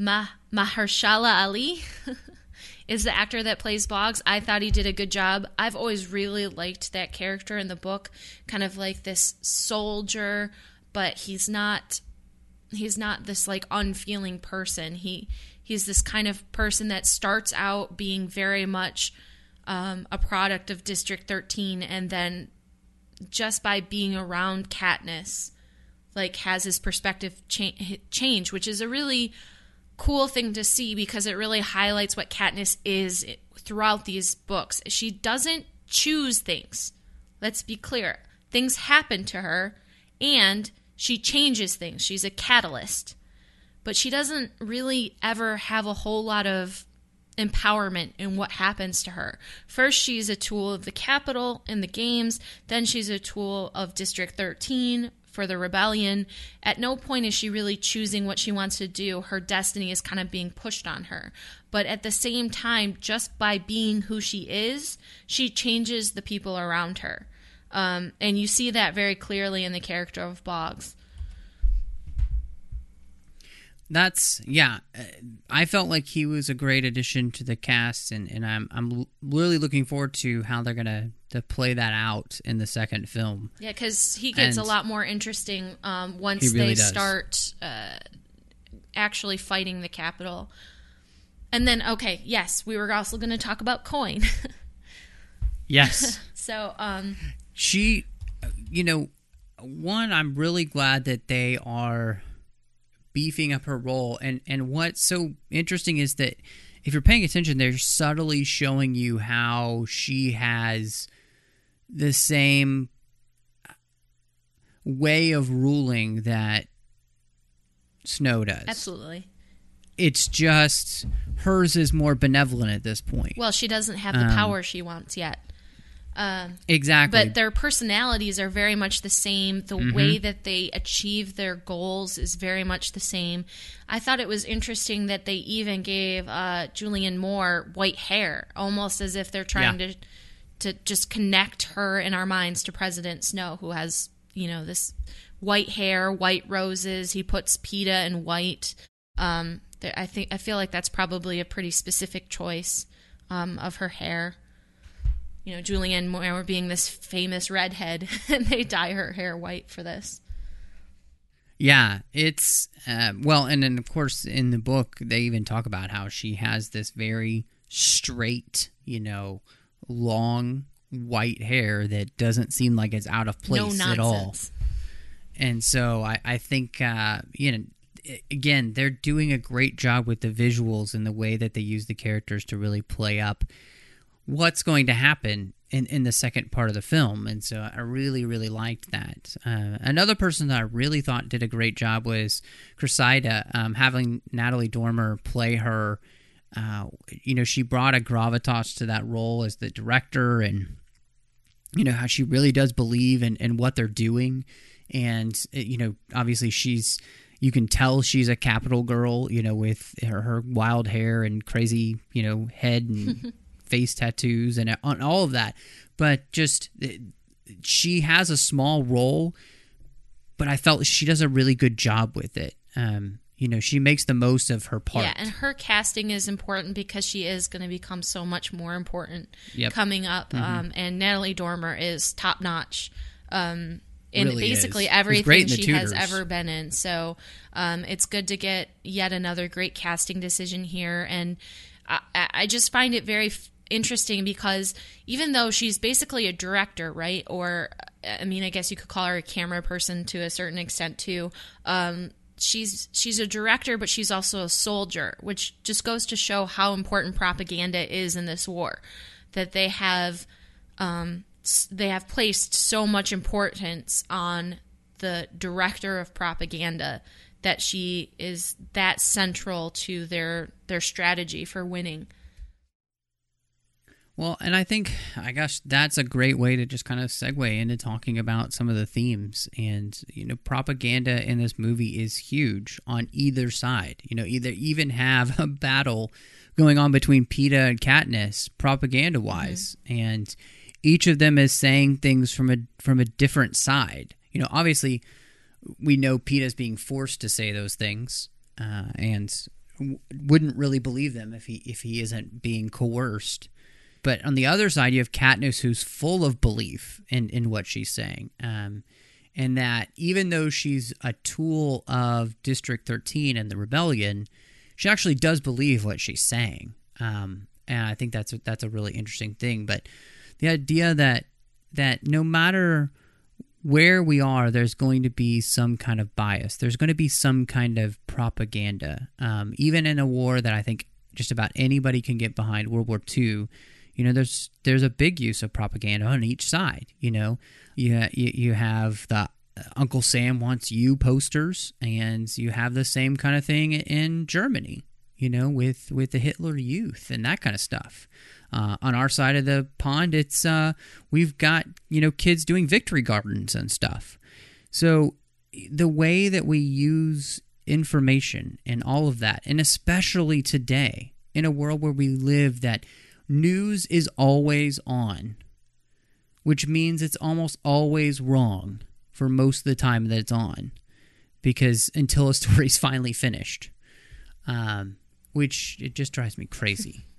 Ma Mahershala Ali is the actor that plays Boggs. I thought he did a good job. I've always really liked that character in the book, kind of like this soldier, but he's not he's not this like unfeeling person. He he's this kind of person that starts out being very much um, a product of District 13, and then just by being around Katniss, like has his perspective cha- change, which is a really cool thing to see because it really highlights what Katniss is throughout these books. She doesn't choose things. Let's be clear. Things happen to her and she changes things. She's a catalyst. But she doesn't really ever have a whole lot of empowerment in what happens to her. First, she's a tool of the Capitol in the games, then, she's a tool of District 13 for the rebellion. At no point is she really choosing what she wants to do. Her destiny is kind of being pushed on her. But at the same time, just by being who she is, she changes the people around her. Um, and you see that very clearly in the character of Boggs. That's yeah. uh, I felt like he was a great addition to the cast, and, and I'm I'm really looking forward to how they're gonna to play that out in the second film. Yeah, because he gets And- a lot more interesting um, once really they does. start uh, actually fighting the Capitol. And then, okay, yes, we were also going to talk about Coin. Yes. so, um, she you know one i'm really glad that they are beefing up her role and and what's so interesting is that if you're paying attention they're subtly showing you how she has the same way of ruling that snow does absolutely. it's just hers is more benevolent at this point Well, she doesn't have the Um, power she wants yet. Exactly But their personalities are very much the same. The Mm-hmm. way that they achieve their goals is very much the same. I thought it was interesting that they even gave uh, Julianne Moore white hair, almost as if they're trying Yeah. to to just connect her in our minds to President Snow, who has you know this white hair, white roses. He puts Peeta in white. Um, I think I feel like that's probably a pretty specific choice um, of her hair you know, Julianne Moore being this famous redhead, and they dye her hair white for this. Yeah, it's uh, well, and then of course in the book they even talk about how she has this very straight, you know, long white hair that doesn't seem like it's out of place no at all. And so I, I think uh, you know, again, they're doing a great job with the visuals and the way that they use the characters to really play up what's going to happen in, in the second part of the film. And so I really, really liked that. Uh, another person that I really thought did a great job was Cressida, um, having Natalie Dormer play her. Uh, you know, she brought a gravitas to that role as the director and you know how she really does believe in, in what they're doing and uh, you know obviously she's you can tell she's a Capitol girl you know with her, her wild hair and crazy you know head and face tattoos and, and all of that but just uh, she has a small role but i felt she does a really good job with it um you know she makes the most of her part Yeah, and her casting is important because she is going to become so much more important Yep. coming up. Um, and Natalie Dormer is top notch. Um, in Really basically is. Everything great in The she has ever been in. So um, it's good to get yet another great casting decision here. And I, I I just find it very f- interesting because even though she's basically a director, right? Or, I mean, I guess you could call her a camera person to a certain extent too. Um, she's she's a director, but she's also a soldier, which just goes to show how important propaganda is in this war. That they have um, they have placed so much importance on the director of propaganda that she is that central to their their strategy for winning. Well, and I think, I guess that's a great way to just kind of segue into talking about some of the themes. And, you know, propaganda in this movie is huge on either side. You know, either even have a battle going on between Peeta and Katniss, propaganda wise. And each of them is saying things from a from a different side. You know, obviously, we know Peeta's being forced to say those things, uh, and w- wouldn't really believe them if he if he isn't being coerced. But on the other side, you have Katniss, who's full of belief in, in what she's saying. Um, and that even though she's a tool of District 13 and the rebellion, she actually does believe what she's saying. Um, and I think that's a, that's a really interesting thing. But the idea that that no matter where we are, there's going to be some kind of bias. There's going to be some kind of propaganda. Um, even in a war that I think just about anybody can get behind, World War II, you know, there's there's a big use of propaganda on each side. You know, you ha- you, you have the Uncle Sam wants you posters, and you have the same kind of thing in Germany. You know, with with the Hitler Youth and that kind of stuff. Uh, on our side of the pond, it's uh, we've got you know kids doing victory gardens and stuff. So the way that we use information and all of that, and especially today in a world where we live, that news is always on, which means it's almost always wrong for most of the time that it's on, because until a story's finally finished, um, which it just drives me crazy.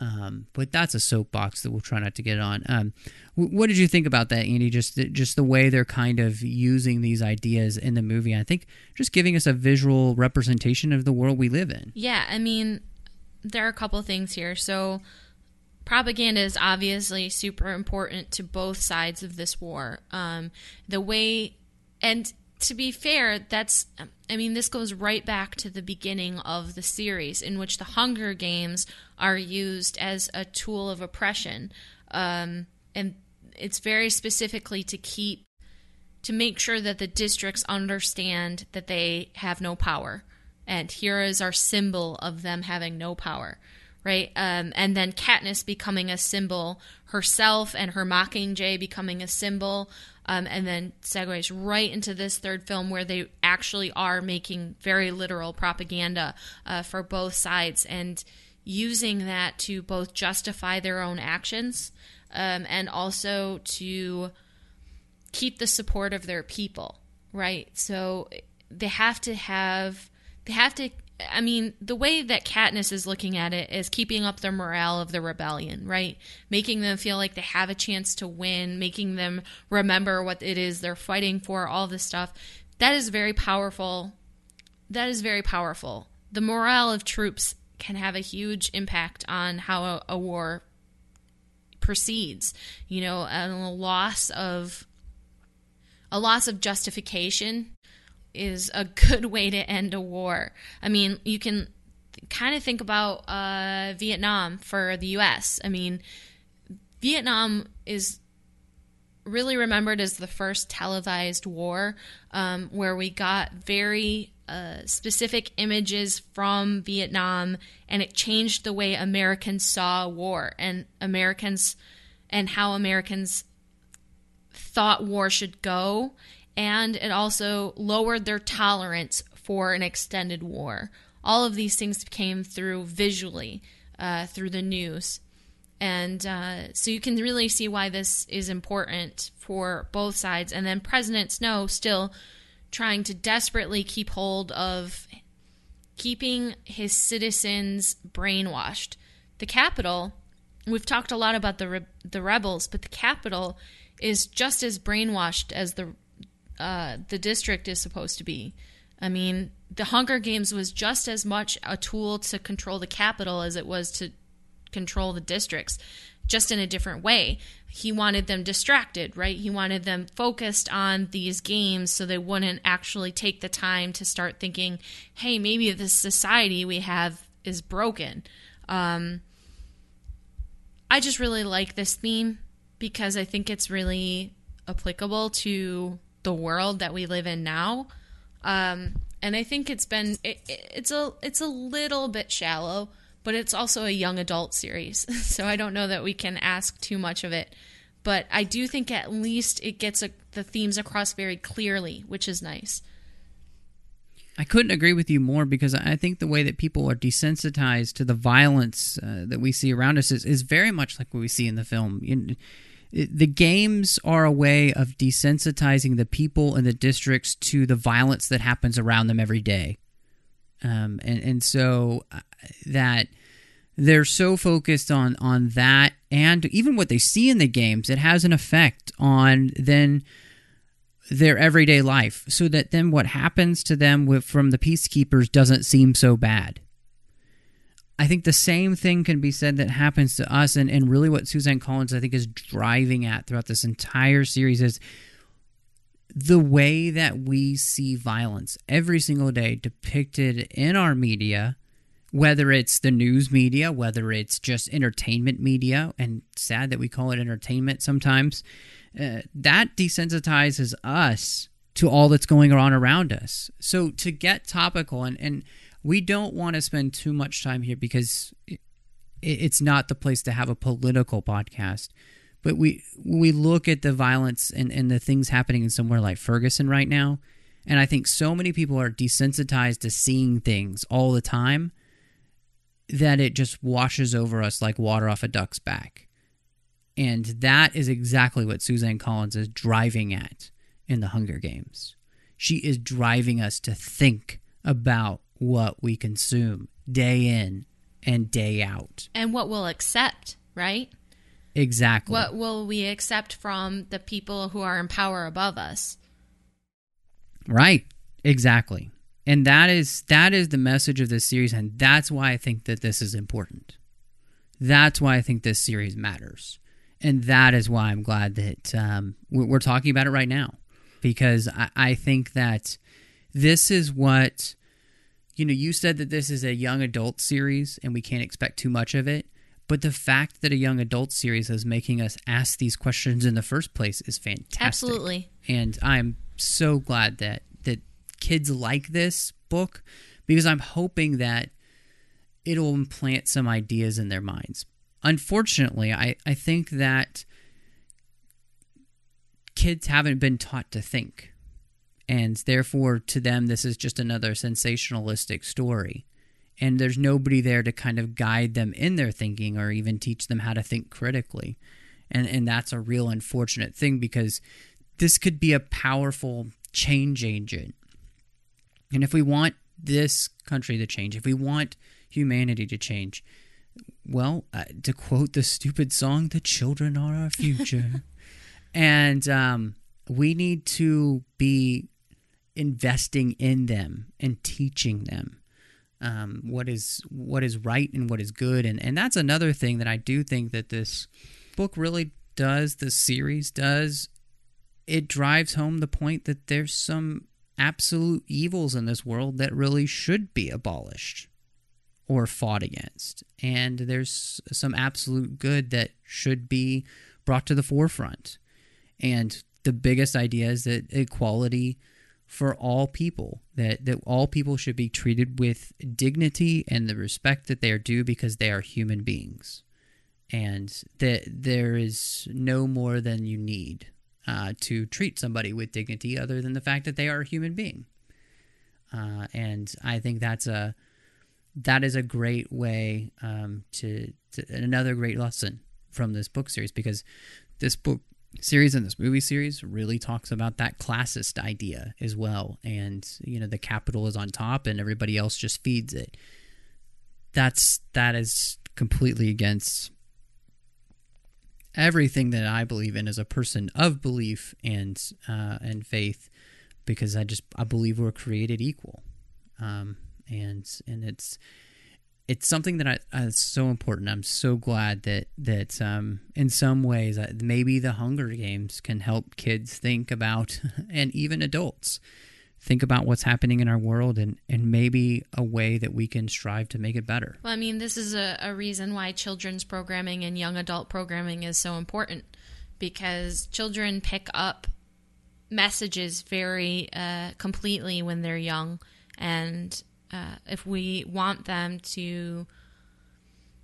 Um, but that's a soapbox that we'll try not to get on. Um, wh- what did you think about that, Andi? Just the, just the way they're kind of using these ideas in the movie. I think just giving us a visual representation of the world we live in. Yeah, I mean, there are a couple things here. So, propaganda is obviously super important to both sides of this war. Um, the way, and to be fair, that's, I mean, this goes right back to the beginning of the series, in which the Hunger Games are used as a tool of oppression. Um, and it's very specifically to keep, to make sure that the districts understand that they have no power. And here is our symbol of them having no power right? Um, and then Katniss becoming a symbol herself, and her Mockingjay becoming a symbol, um, and then segues right into this third film where they actually are making very literal propaganda uh, for both sides and using that to both justify their own actions um, and also to keep the support of their people, right? So they have to have they have to I mean, the way that Katniss is looking at it is keeping up the morale of the rebellion, right? Making them feel like they have a chance to win, making them remember what it is they're fighting for, all this stuff. That is very powerful. That is very powerful. The morale of troops can have a huge impact on how a, a war proceeds. You know, a loss of a loss of justification is a good way to end a war. I mean, you can kind of think about uh, Vietnam for the U.S. I mean, Vietnam is really remembered as the first televised war um, where we got very uh, specific images from Vietnam and it changed the way Americans saw war and Americans and how Americans thought war should go and it also lowered their tolerance for an extended war. All of these things came through visually uh, through the news. And uh, so you can really see why this is important for both sides. And then President Snow still trying to desperately keep hold of keeping his citizens brainwashed. The Capitol, we've talked a lot about the re- the rebels, but the Capitol is just as brainwashed as the uh, the district is supposed to be. I mean, the Hunger Games was just as much a tool to control the Capitol as it was to control the districts, just in a different way. He wanted them distracted, right? He wanted them focused on these games so they wouldn't actually take the time to start thinking, hey, maybe this society we have is broken. Um, I just really like this theme. because I think it's really applicable to the world that we live in now. Um, and I think it's been it, it's a it's a little bit shallow, but it's also a young adult series, so I don't know that we can ask too much of it. But I do think at least it gets a, the themes across very clearly, which is nice. I couldn't agree with you more because I think the way that people are desensitized to the violence uh, that we see around us is, is very much like what we see in the film. The games are a way of desensitizing the people in the districts to the violence that happens around them every day. Um, and, and so uh, that they're so focused on, on that and even what they see in the games, it has an effect on then their everyday life so that then what happens to them with, from the peacekeepers doesn't seem so bad. I think the same thing can be said that happens to us, and, and really what Suzanne Collins, I think, is driving at throughout this entire series is the way that we see violence every single day depicted in our media, whether it's the news media, whether it's just entertainment media, and sad that we call it entertainment sometimes, uh, that desensitizes us to all that's going on around us. So to get topical and, and we don't want to spend too much time here because it's not the place to have a political podcast. But we we look at the violence and, and the things happening in somewhere like Ferguson right now, and I think so many people are desensitized to seeing things all the time that it just washes over us like water off a duck's back. And that is exactly what Suzanne Collins is driving at in the Hunger Games. She is driving us to think about what we consume day in and day out. And what we'll accept, right? Exactly. What will we accept from the people who are in power above us? Right. Exactly. And that is that is the message of this series and that's why I think that this is important. That's why I think this series matters. And that is why I'm glad that um, we're talking about it right now. Because I, I think that this is what you know, you said that this is a young adult series and we can't expect too much of it. But the fact that a young adult series is making us ask these questions in the first place is fantastic. Absolutely. And I'm so glad that that kids like this book because I'm hoping that it'll implant some ideas in their minds. Unfortunately, I, I think that kids haven't been taught to think and therefore to them this is just another sensationalistic story. And there's nobody there to kind of guide them in their thinking or even teach them how to think critically. And and that's a real unfortunate thing because this could be a powerful change agent. And if we want this country to change if we want humanity to change well uh, to quote the stupid song the children are our future. And um, we need to be investing in them and teaching them um, what is what is right and what is good. And and that's another thing that I do think that this book really does this series does. It drives home the point that there's some absolute evils in this world that really should be abolished or fought against. And there's some absolute good that should be brought to the forefront. And the biggest idea is that equality for all people that that all people should be treated with dignity and the respect that they are due because they are human beings. And that there is no more than you need uh, to treat somebody with dignity other than the fact that they are a human being. Uh, and I think that's a that is a great way um, to, to another great lesson from this book series because this book series and this movie series really talks about that classist idea as well. And you know the Capitol is on top and everybody else just feeds it. That's that is completely against everything that i believe in as a person of belief and uh, and faith because i just i believe we're created equal. Um, and and it's it's something that I, is so important. I'm so glad that that um, in some ways maybe the Hunger Games can help kids think about, and even adults think about what's happening in our world, and and maybe a way that we can strive to make it better. Well, I mean, this is a, a reason why children's programming and young adult programming is so important because children pick up messages very uh, completely when they're young, and uh, if we want them to,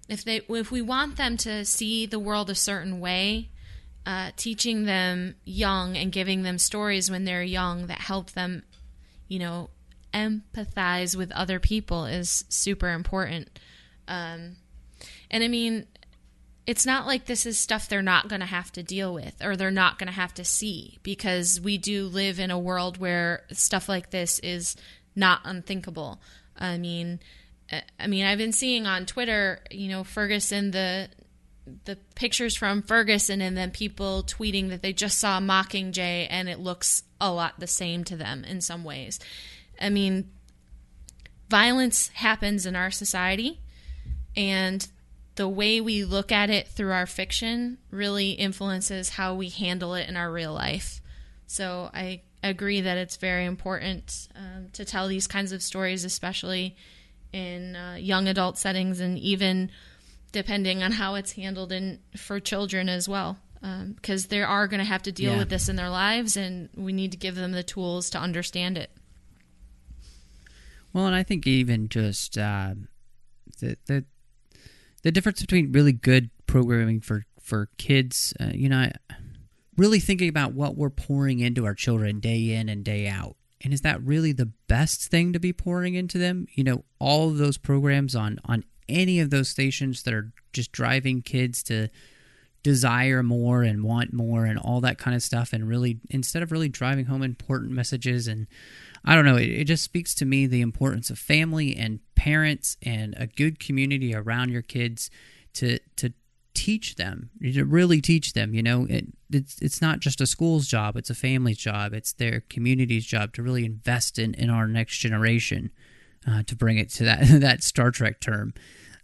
if they, if we want them to see the world a certain way, uh, teaching them young and giving them stories when they're young that help them, you know, empathize with other people is super important. Um, and I mean, it's not like this is stuff they're not going to have to deal with or they're not going to have to see because we do live in a world where stuff like this is not unthinkable. I mean, uh, I mean, I've been seeing on Twitter, you know, Ferguson the the pictures from Ferguson and then people tweeting that they just saw Mockingjay and it looks a lot the same to them in some ways. I mean, violence happens in our society and the way we look at it through our fiction really influences how we handle it in our real life. So I agree that it's very important um, to tell these kinds of stories, especially in uh, young adult settings, and even depending on how it's handled in for children as well. Because um, they are going to have to deal Yeah. with this in their lives, and we need to give them the tools to understand it. Well, and I think even just uh, the the the difference between really good programming for for kids, uh, you know, I- really thinking about what we're pouring into our children day in and day out. And is that really the best thing to be pouring into them? You know, all of those programs on on any of those stations that are just driving kids to desire more and want more and all that kind of stuff and really instead of really driving home important messages and i don't know it, it just speaks to me the importance of family and parents and a good community around your kids to to teach them to really teach them you know it, it's it's not just a school's job it's a family's job it's their community's job to really invest in in our next generation uh, to bring it to that that Star Trek term,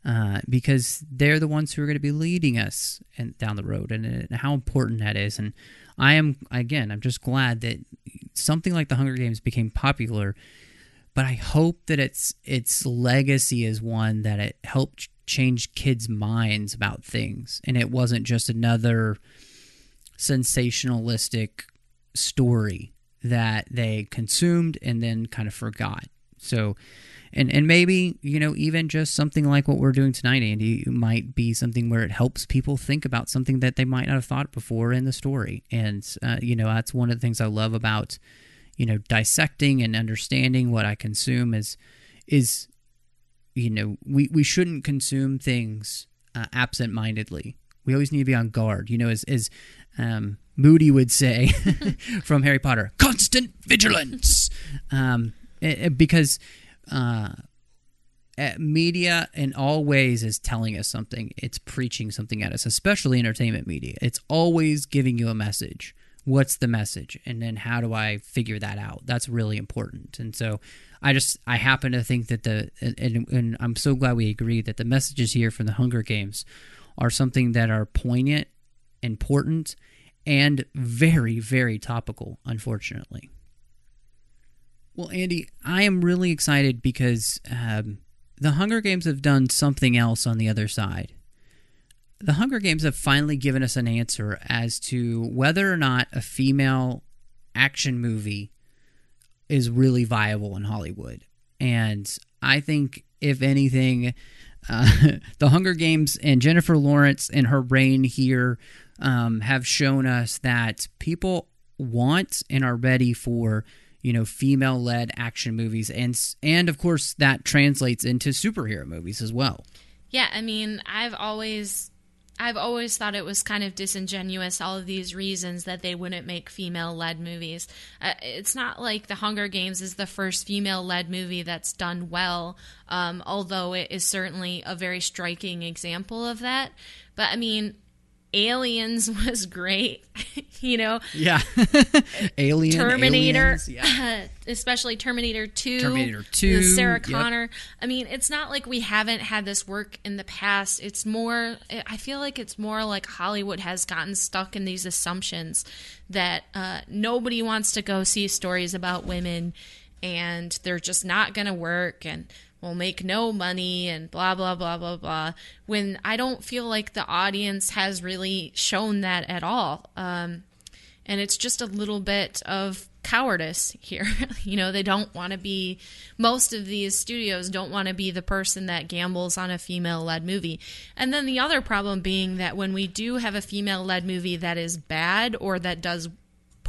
uh, because they're the ones who are going to be leading us and down the road, and, and how important that is. And I am again, I'm just glad that something like the Hunger Games became popular. But I hope that its its legacy is one that it helped change kids' minds about things, and it wasn't just another sensationalistic story that they consumed and then kind of forgot. So, and and maybe you know even just something like what we're doing tonight, Andi, might be something where it helps people think about something that they might not have thought before in the story. And uh, you know that's one of the things I love about you know dissecting and understanding what I consume is is you know we we shouldn't consume things uh, absent-mindedly. We always need to be on guard. You know, as as um, Moody would say from Harry Potter, constant vigilance. Um, eh, eh, because uh, eh, media in all ways is telling us something. It's preaching something at us, especially entertainment media. It's always giving you a message. What's the message? And then how do I figure that out? That's really important. And so I just, I happen to think that the, and, and I'm so glad we agree that the messages here from the Hunger Games are something that are poignant, important, and very, very topical, unfortunately. Well, Andi, I am really excited because um, the Hunger Games have done something else on the other side. The Hunger Games have finally given us an answer as to whether or not a female action movie is really viable in Hollywood. And I think, if anything, uh, the Hunger Games and Jennifer Lawrence and her reign here um, have shown us that people want and are ready for you know female-led action movies, and and of course that translates into superhero movies as well. Yeah, I mean, I've always I've always thought it was kind of disingenuous all of these reasons that they wouldn't make female-led movies. Uh, it's not like The Hunger Games is the first female-led movie that's done well, um, although it is certainly a very striking example of that. But I mean, Aliens was great, you know. Yeah, Alien, Terminator, aliens, yeah. especially Terminator 2, Terminator 2, with Sarah yep. Connor. I mean, it's not like we haven't had this work in the past. It's more, I feel like it's more like Hollywood has gotten stuck in these assumptions that uh, nobody wants to go see stories about women and they're just not going to work and will make no money and blah blah blah blah blah when i don't feel like the audience has really shown that at all. Um, and it's just a little bit of cowardice here. You know they don't want to be most of these studios don't want to be the person that gambles on a female led movie. And then the other problem being that when we do have a female led movie that is bad or that does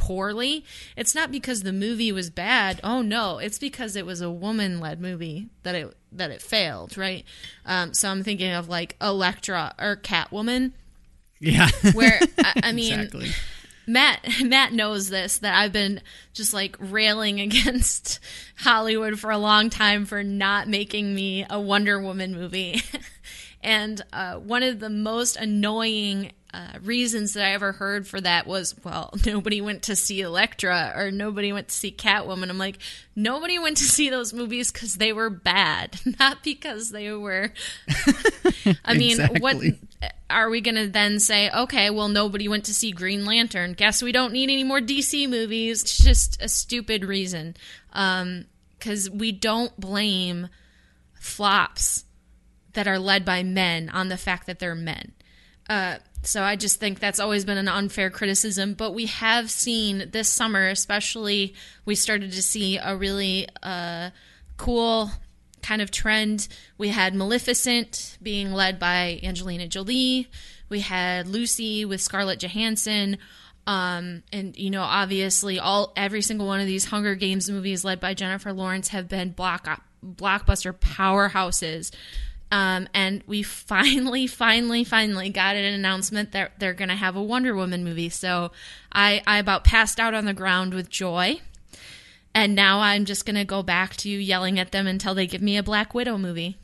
poorly, it's not because the movie was bad. Oh no, it's because it was a woman led movie that it that it failed, right? Um, so I'm thinking of like Elektra or Catwoman, Yeah. where I, I mean. exactly. Matt Matt knows this that I've been just like railing against Hollywood for a long time for not making me a Wonder Woman movie. and uh, one of the most annoying uh, reasons that I ever heard for that was, well, nobody went to see Elektra or nobody went to see Catwoman. I'm like, nobody went to see those movies because they were bad, not because they were. I mean, what are we going to then say? Okay, well, nobody went to see Green Lantern. Guess we don't need any more DC movies. It's just a stupid reason. Because we don't blame flops that are led by men on the fact that they're men. Uh, so I just think that's always been an unfair criticism. But we have seen this summer, especially, we started to see a really uh, cool kind of trend. We had Maleficent being led by Angelina Jolie. We had Lucy with Scarlett Johansson. Um, and you know, obviously, all every single one of these Hunger Games movies led by Jennifer Lawrence have been block blockbuster powerhouses. Um, and we finally, finally, finally got an announcement that they're going to have a Wonder Woman movie. So I, I about passed out on the ground with joy. And now I'm just going to go back to yelling at them until they give me a Black Widow movie.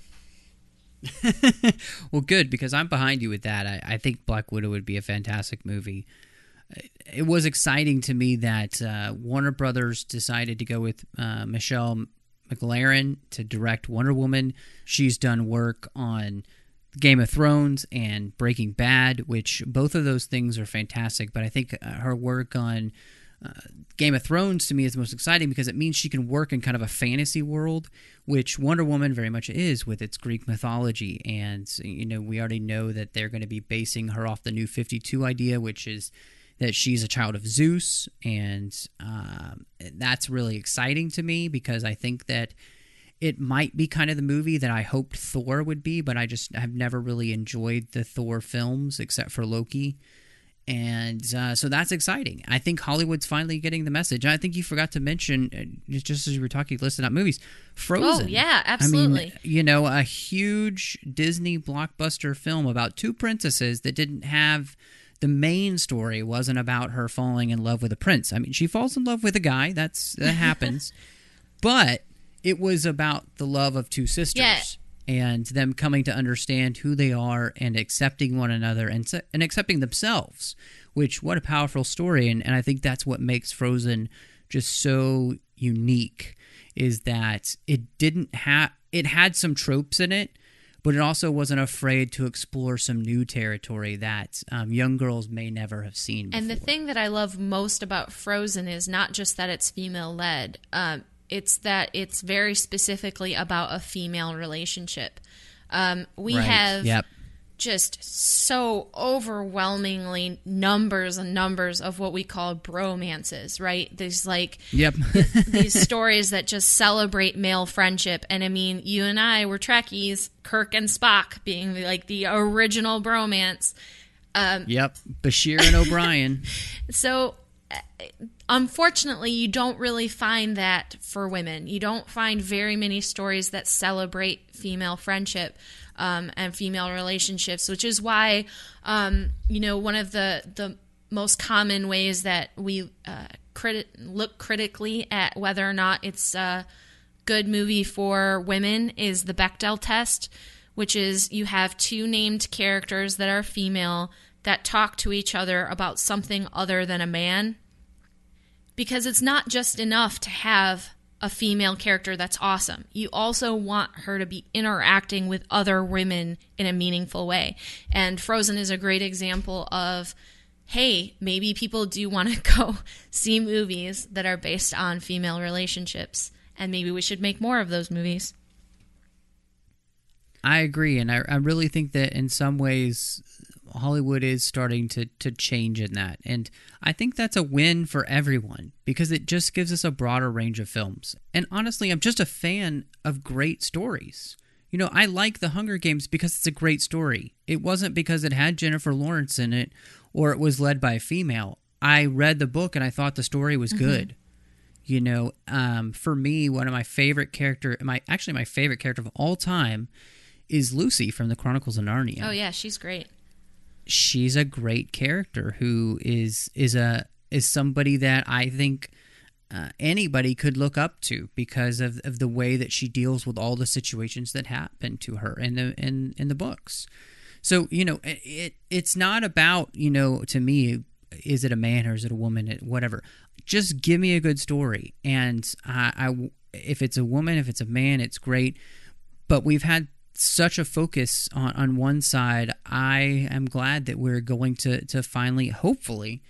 Well, good because I'm behind you with that. I, I think Black Widow would be a fantastic movie. It was exciting to me that uh, Warner Brothers decided to go with uh, Michelle MacLaren to direct Wonder Woman. She's done work on Game of Thrones and Breaking Bad, which both of those things are fantastic. But I think uh, her work on uh, Game of Thrones to me is the most exciting because it means she can work in kind of a fantasy world, which Wonder Woman very much is with its Greek mythology. And, you know, we already know that they're going to be basing her off the new 52 idea, which is that she's a child of Zeus. And um, that's really exciting to me because I think that it might be kind of the movie that I hoped Thor would be, but I just have never really enjoyed the Thor films except for Loki and uh, so that's exciting. I think Hollywood's finally getting the message. I think you forgot to mention, uh, just as you were talking, listing out movies, Frozen. Oh, yeah, absolutely. I mean, you know, a huge Disney blockbuster film about two princesses that didn't have the main story wasn't about her falling in love with a prince. I mean, she falls in love with a guy. That's that happens, but it was about the love of two sisters. Yeah. And them coming to understand who they are and accepting one another and and accepting themselves, which what a powerful story and, and I think that's what makes Frozen just so unique is that it didn't have it had some tropes in it, but it also wasn't afraid to explore some new territory that um, young girls may never have seen. Before. And the thing that I love most about Frozen is not just that it's female led, um, it's that it's very specifically about a female relationship. Um, we Right. have Yep. Just so overwhelmingly numbers and numbers of what we call bromances, right? These like Yep. these stories that just celebrate male friendship. And I mean, you and I were Trekkies, Kirk and Spock being like the original bromance. yep. Bashir and O'Brien. So, uh, unfortunately, you don't really find that for women. You don't find very many stories that celebrate female friendship um, and female relationships, which is why, um, you know, one of the the most common ways that we uh, criti- look critically at whether or not it's a good movie for women is the Bechdel test, which is you have two named characters that are female that talk to each other about something other than a man. Because it's not just enough to have a female character that's awesome. You also want her to be interacting with other women in a meaningful way. And Frozen is a great example of hey, maybe people do want to go see movies that are based on female relationships, and maybe we should make more of those movies. I agree, and I, I really think that in some ways Hollywood is starting to to change in that, and I think that's a win for everyone because it just gives us a broader range of films. And honestly, I'm just a fan of great stories. You know, I like The Hunger Games because it's a great story. It wasn't because it had Jennifer Lawrence in it or it was led by a female. I read the book and I thought the story was good. You know, um, for me, one of my favorite character, my actually my favorite character of all time, is Lucy from the Chronicles of Narnia Oh yeah, she's great. She's a great character who is is a is somebody that I think uh, anybody could look up to because of, of the way that she deals with all the situations that happen to her in the in in the books. So you know it, it it's not about you know to me is it a man or is it a woman it- whatever. Just give me a good story and I, I if it's a woman if it's a man it's great but we've had such a focus on, on one side. I am glad that we're going to to finally, hopefully,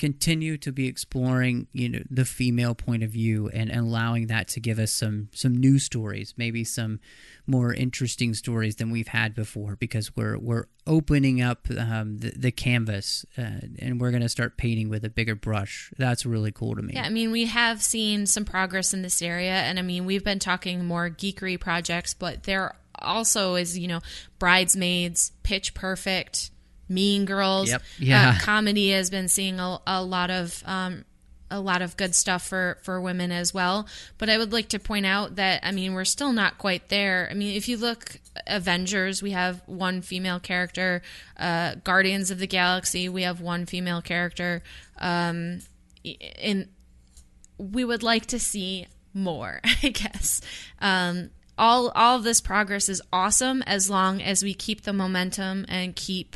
continue to be exploring you know the female point of view and, and allowing that to give us some some new stories, maybe some more interesting stories than we've had before, because we're we're opening up um, the, the canvas uh, and we're going to start painting with a bigger brush. That's really cool to me. Yeah, I mean, we have seen some progress in this area, and I mean, we've been talking more geekery projects, but there also is, you know, Bridesmaids, Pitch Perfect, Mean Girls. Yep. Yeah. Uh, comedy has been seeing a, a lot of. Um, a lot of good stuff for for women as well but i would like to point out that i mean we're still not quite there i mean if you look avengers we have one female character uh guardians of the galaxy we have one female character um in we would like to see more, I guess. Um, all all of this progress is awesome as long as we keep the momentum and keep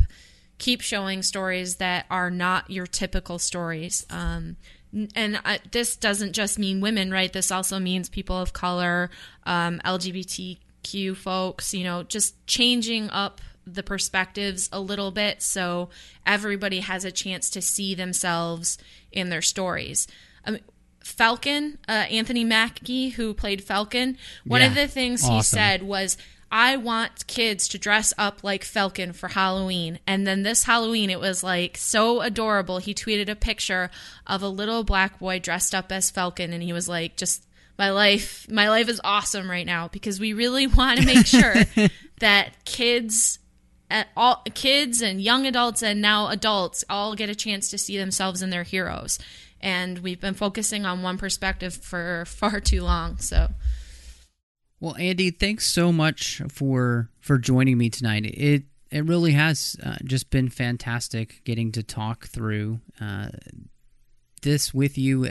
keep showing stories that are not your typical stories. Um, and uh, this doesn't just mean women, right? This also means people of color, um, LGBTQ folks. You know, just changing up the perspectives a little bit so everybody has a chance to see themselves in their stories. I mean, Falcon, uh, Anthony Mackie, who played Falcon, one of the things he said was, I want kids to dress up like Falcon for Halloween. And then this Halloween, it was like so adorable. He tweeted a picture of a little black boy dressed up as Falcon, and he was like, just my life, my life is awesome right now because we really want to make sure that kids at all kids and young adults and now adults all get a chance to see themselves in their heroes and we've been focusing on one perspective for far too long so Well, Andi, thanks so much for for joining me tonight. It it really has uh, just been fantastic getting to talk through uh, this with you.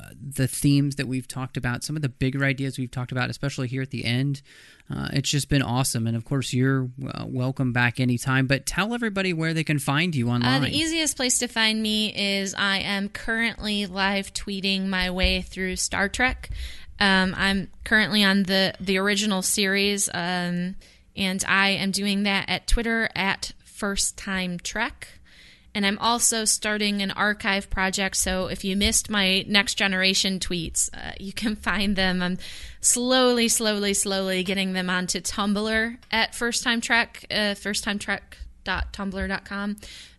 Uh, the themes that we've talked about, some of the bigger ideas we've talked about, especially here at the end. Uh, it's just been awesome, and of course, you're uh, welcome back anytime. But tell everybody where they can find you Uh, online. the easiest place to find me is I am currently live tweeting my way through Star Trek. Um, I'm currently on the the original series, um, and I am doing that at Twitter at First Time Trek. And I'm also starting an archive project. So if you missed my next generation tweets, uh, you can find them. I'm slowly, slowly, slowly getting them onto Tumblr at First Time Trek, uh, firsttimetrek.tumblr.com.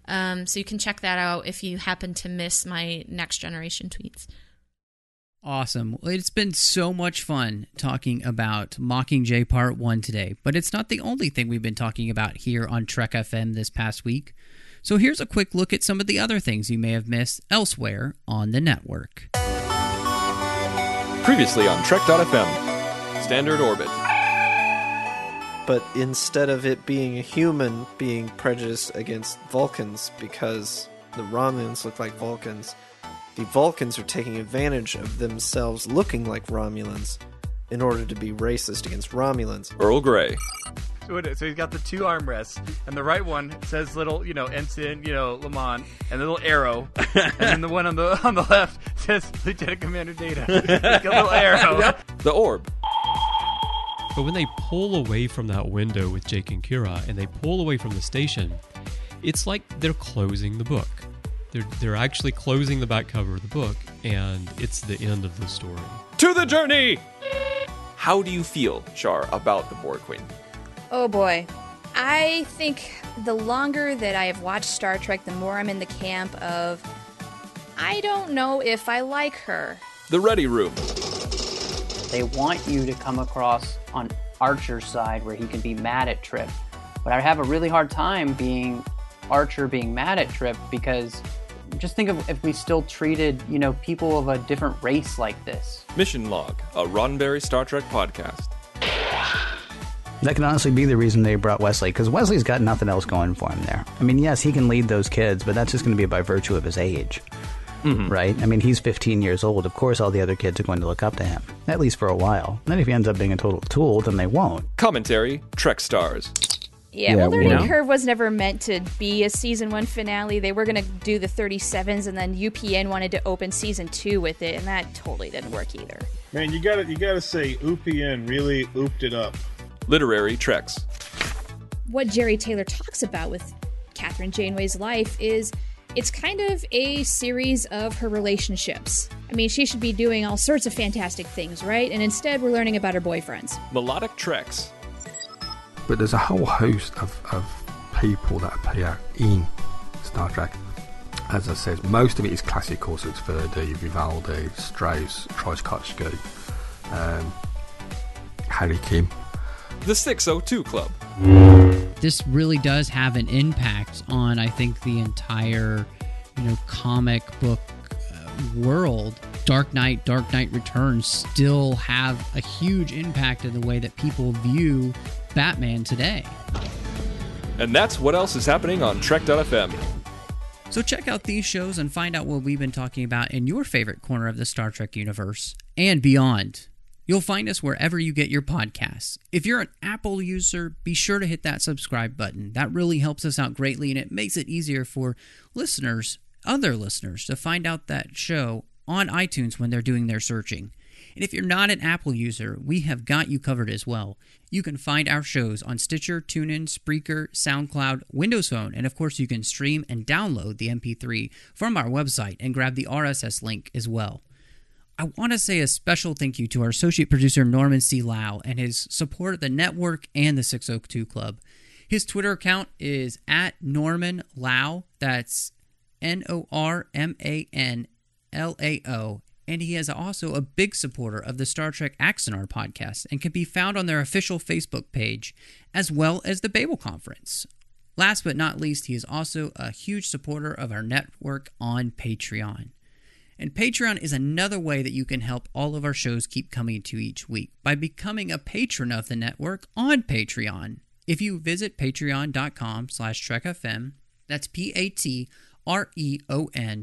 Um, so you can check that out if you happen to miss my next generation tweets. Awesome. Well, it's been so much fun talking about Mockingjay Part 1 today, but it's not the only thing we've been talking about here on Trek FM this past week. So here's a quick look at some of the other things you may have missed elsewhere on the network. Previously on Trek.fm, Standard Orbit. but instead of it being a human being prejudiced against Vulcans because the Romulans look like Vulcans, the Vulcans are taking advantage of themselves looking like Romulans in order to be racist against Romulans. Earl Grey. So, it is. so he's got the two armrests, and the right one says little, you know, ensign, you know, Lamont, and the little arrow, and then the one on the on the left says Lieutenant Commander Data, like a little arrow. The Orb. But when they pull away from that window with Jake and Kira and they pull away from the station, it's like they're closing the book. They're, they're actually closing the back cover of the book, and it's the end of the story. To the journey! How do you feel, Char, about the Borg Queen? Oh boy. I think the longer that I have watched Star Trek, the more I'm in the camp of I don't know if I like her. The Ready Room. They want you to come across on Archer's side where he can be mad at Trip. But I have a really hard time being Archer being mad at Trip because just think of if we still treated, you know, people of a different race like this. Mission Log, a Roddenberry Star Trek podcast. That can honestly be the reason they brought Wesley, because Wesley's got nothing else going for him there. I mean, yes, he can lead those kids, but that's just going to be by virtue of his age. Mm-hmm. Right? I mean, he's 15 years old. Of course, all the other kids are going to look up to him, at least for a while. Then, if he ends up being a total tool, then they won't. Commentary Trek Stars. Yeah, Yeah, well, Learning you know? Curve was never meant to be a season one finale. They were going to do the 37s, and then UPN wanted to open season two with it, and that totally didn't work either. Man, you gotta you gotta say UPN really ooped it up. Literary Treks. What Jeri Taylor talks about with Kathryn Janeway's life is it's kind of a series of her relationships. I mean, she should be doing all sorts of fantastic things, right? And instead, we're learning about her boyfriends. Melodic Treks. But there's a whole host of, of people that appear in Star Trek. As I said, most of it is classical, so it's Verdi, Vivaldi, Strauss, Tchaikovsky, um, Harry Kim. The 602 Club. this really does have an impact on I think the entire you know comic book uh, world. Dark Knight, Dark Knight Returns still have a huge impact in the way that people view Batman today. And that's what else is happening on Trek.fm. So check out these shows and find out what we've been talking about in your favorite corner of the Star Trek universe and beyond. You'll find us wherever you get your podcasts. If you're an Apple user, be sure to hit that subscribe button. That really helps us out greatly and it makes it easier for listeners, other listeners, to find out that show on iTunes when they're doing their searching. And if you're not an Apple user, we have got you covered as well. You can find our shows on Stitcher, TuneIn, Spreaker, SoundCloud, Windows Phone, and of course, you can stream and download the MP3 from our website and grab the RSS link as well. I want to say a special thank you to our associate producer Norman C. Lao and his support of the network and the 602 Club. His Twitter account is at Norman Lao. That's N O R M A N L A O. And he is also a big supporter of the Star Trek Axanar podcast and can be found on their official Facebook page, as well as the Babel Conference. Last but not least, he is also a huge supporter of our network on Patreon. And Patreon is another way that you can help all of our shows keep coming to each week by becoming a patron of the network on Patreon. If you visit patreon.com slash trekfm, that's P-A-T-R-E-O-N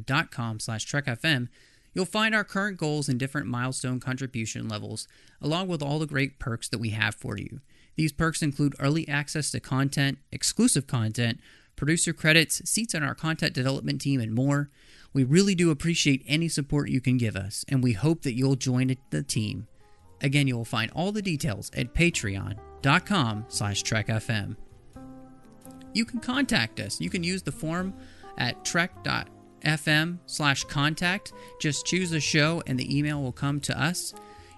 dot com slash trekfm, you'll find our current goals and different milestone contribution levels, along with all the great perks that we have for you. These perks include early access to content, exclusive content, producer credits, seats on our content development team, and more. We really do appreciate any support you can give us, and we hope that you'll join the team. Again, you will find all the details at patreon.com slash trekfm. You can contact us. You can use the form at trek.fm slash contact. Just choose a show and the email will come to us.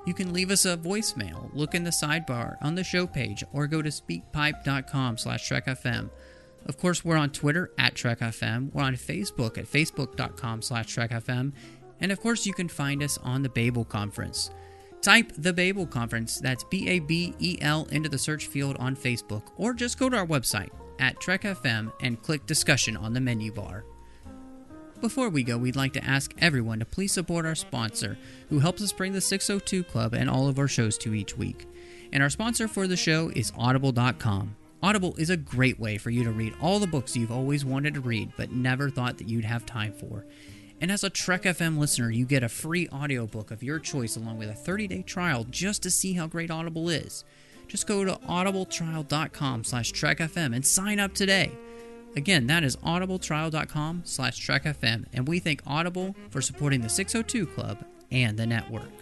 You can leave us a voicemail. Look in the sidebar on the show page or go to speakpipe.com slash trekfm. Of course, we're on Twitter at TrekFM. We're on Facebook at facebook.com slash TrekFM. And of course, you can find us on the Babel Conference. Type the Babel Conference, that's B A B E L, into the search field on Facebook, or just go to our website at Trek FM and click discussion on the menu bar. Before we go, we'd like to ask everyone to please support our sponsor, who helps us bring the 602 Club and all of our shows to each week. And our sponsor for the show is Audible.com. Audible is a great way for you to read all the books you've always wanted to read but never thought that you'd have time for. And as a Trek FM listener, you get a free audiobook of your choice along with a 30-day trial just to see how great Audible is. Just go to audibletrial.com slash trekfm and sign up today. Again, that is audibletrial.com slash trekfm, and we thank Audible for supporting the 602 Club and the network.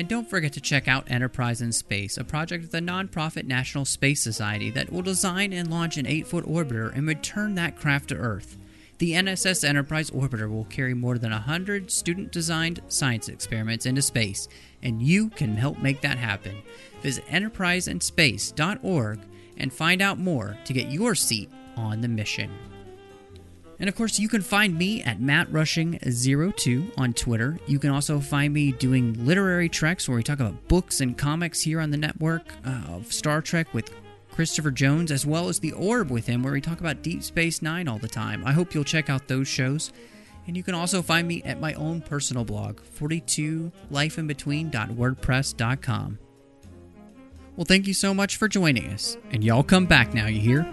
And don't forget to check out Enterprise in Space, a project of the nonprofit National Space Society that will design and launch an 8 foot orbiter and return that craft to Earth. the NSS Enterprise Orbiter will carry more than 100 student designed science experiments into space, and you can help make that happen. Visit enterpriseinspace.org and find out more to get your seat on the mission. And of course, you can find me at MattRushing02 on Twitter. You can also find me doing literary treks where we talk about books and comics here on the network uh, of Star Trek with Christopher Jones, as well as The Orb with him, where we talk about Deep Space Nine all the time. I hope you'll check out those shows. And you can also find me at my own personal blog, 42lifeinbetween.wordpress.com. Well, thank you so much for joining us. And y'all come back now, you hear?